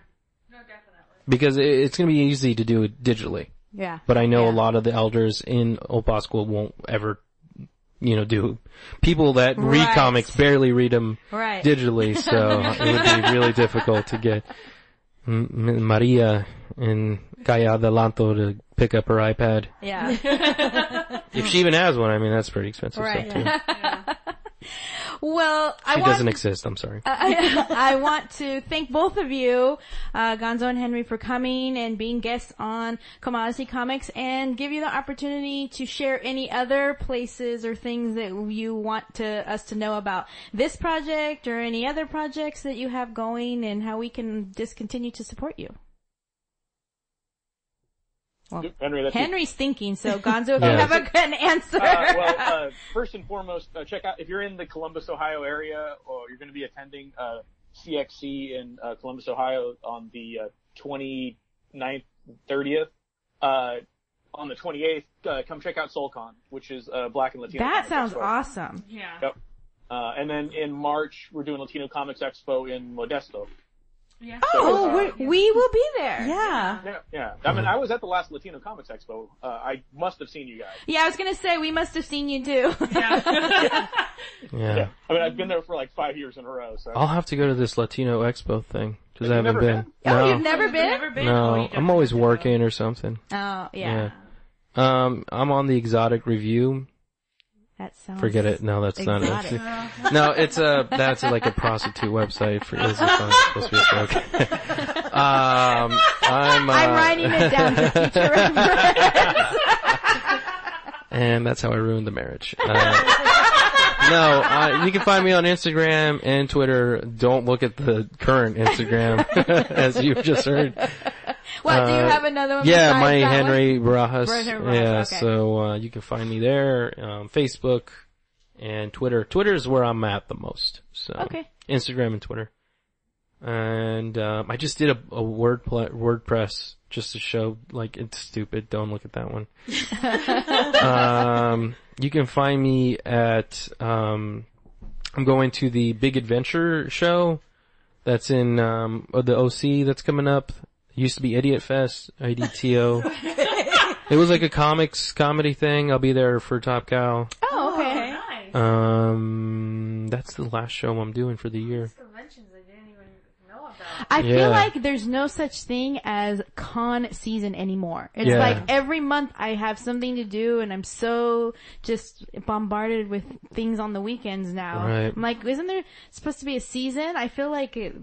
definitely. because it, it's going to be easy to do it digitally. Yeah. But I know Yeah. a lot of the elders in Old Pascua won't ever, you know, do. People that read comics barely read them Right. digitally, so it would be really difficult to get M- M- Maria in Calle Adelanto to pick up her iPad. Yeah. If she even has one, I mean, that's pretty expensive Right. stuff too. well, I She want doesn't exist, I'm sorry. I, I want to thank both of you, uh, Gonzo and Henry, for coming and being guests on Comadres y Comics and give you the opportunity to share any other places or things that you want to us to know about this project or any other projects that you have going and how we can just continue to support you. Henry, that's you. Henry's thinking, so Gonzo, if Yeah. you have a good answer. Uh, well, uh, first and foremost, uh, check out if you're in the Columbus, Ohio area, or you're going to be attending uh, CXC in uh, Columbus, Ohio on the uh, 29th, 30th. Uh, on the 28th, uh, come check out Sol-Con, which is uh, Black and Latino. that Comics sounds Expo. awesome. Yeah. Yep. Uh, and then in March, we're doing Latino Comics Expo in Modesto. Yeah. Oh, uh, we we will be there. Yeah. Yeah, yeah. I mean, I was at the last Latino Comics Expo. Uh, I must have seen you guys. Yeah, I was gonna say we must have seen you too. Yeah. Yeah. I mean, I've been there for like five years in a row. So. I'll have to go to this Latino Expo thing because I haven't never been. been? Oh, No, you've never been? Never been? Oh, no, I'm always have to go. working or something. Oh, yeah. Yeah. Um, I'm on the exotic review. That sounds. Forget it. No, that's Exotic. not it. No, it's a that's like a prostitute website for is supposed to be a joke. um, I'm uh, I'm writing it down for future reference. and that's how I ruined the marriage. Uh, no, uh, you can find me on Instagram and Twitter. Don't look at the current Instagram, as you've just heard. What, do you Uh, have another one? Yeah, my? Henry Barajas. Henry Barajas, Yeah, okay. so uh, you can find me there, um, Facebook and Twitter. Twitter is where I'm at the most. So Okay. Instagram and Twitter. And um, I just did a, a word pla- WordPress just to show like it's stupid. Don't look at that one. um, you can find me at um, I'm going to the Big Adventure show that's in um, the OC that's coming up. It used to be Idiot Fest, IDTO. it was like a comics comedy thing. I'll be there for Top Cow. Oh, okay. Nice. Um, that's the last show I'm doing for the year. Conventions I didn't even know about. I Yeah. feel like there's no such thing as con season anymore. It's Yeah. like every month I have something to do and I'm so just bombarded with things on the weekends now. Right. I'm like, isn't there supposed to be a season? I feel like it,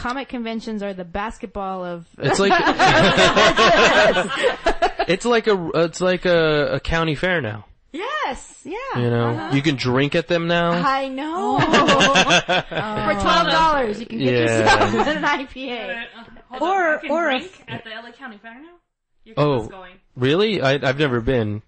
comic conventions are the basketball of It's like it's like a it's like a, a county fair now. Yes, yeah. You know, Uh-huh. you can drink at them now. I know. For twelve dollars, you can get Yeah. yourself an IPA. Hold Or- on, can or a drink at the LA County Fair now. Your Oh. oh. going. Really? I, I've never been.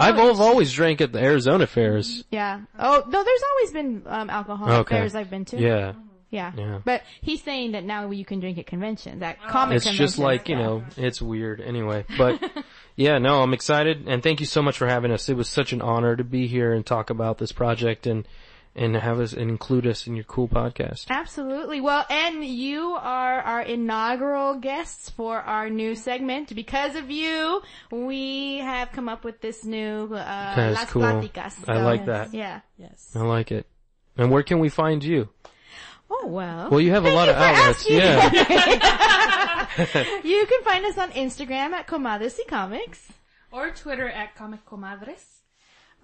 I've, al- always drank at the Arizona fairs. Yeah. Oh no, there's always been um, alcohol at Okay. fairs I've been to. Yeah, Yeah. Yeah. But he's saying that now you can drink at conventions, at comic it's conventions. just like you know, it's weird anyway. But yeah, no, I'm excited, and thank you so much for having us. It was such an honor to be here and talk about this project and and have us and include us in your cool podcast. Absolutely. Well, and you are our inaugural guests for our new segment. Because of you, we have come up with this new, uh, That is Las cool. Pláticas. I like that. Yeah. Yes. I like it. And where can we find you? Oh, well. Well, you have a lot of outlets. Yeah. you can find us on Instagram at Comadres y Comics. Or Twitter at Comic Comadres.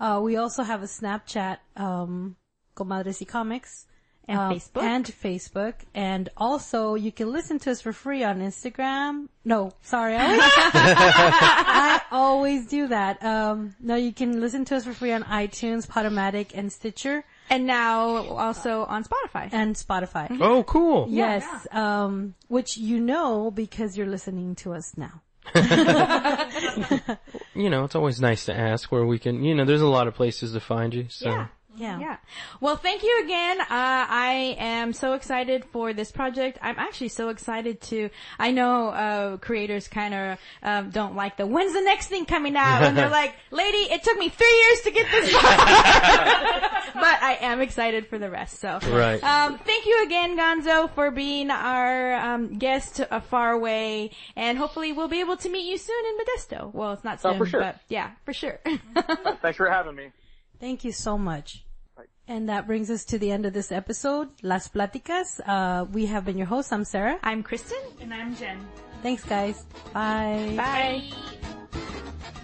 Uh, we also have a Snapchat, um, Comadres y Comics. And um, Facebook. And Facebook. And also, you can listen to us for free on Instagram. No, sorry. I always, I always do that. Um, no, you can listen to us for free on iTunes, Podomatic, and Stitcher, And now also on Spotify. and Spotify. oh, cool. Yes, um, which you know because you're listening to us now. You know, it's always nice to ask where we can. You know, there's a lot of places to find you. So. Yeah. Yeah. Yeah. Well, thank you again. Uh, I am so excited for this project. I'm actually so excited to, I know, uh, creators kind of, um, don't like the, when's the next thing coming out? And they're like, lady, it took me three years to get this but I am excited for the rest, so. Right. Um, thank you again, Gonzo, for being our, um, guest uh, far away. And hopefully we'll be able to meet you soon in Modesto. Well, it's not Oh, soon, for sure. but yeah, for sure. Thanks for having me. Thank you so much. And that brings us to the end of this episode, Las Platicas. Uh, we have been your hosts. I'm Sarah. I'm Kristen. And I'm Jen. Thanks, guys. Bye. Bye. Bye.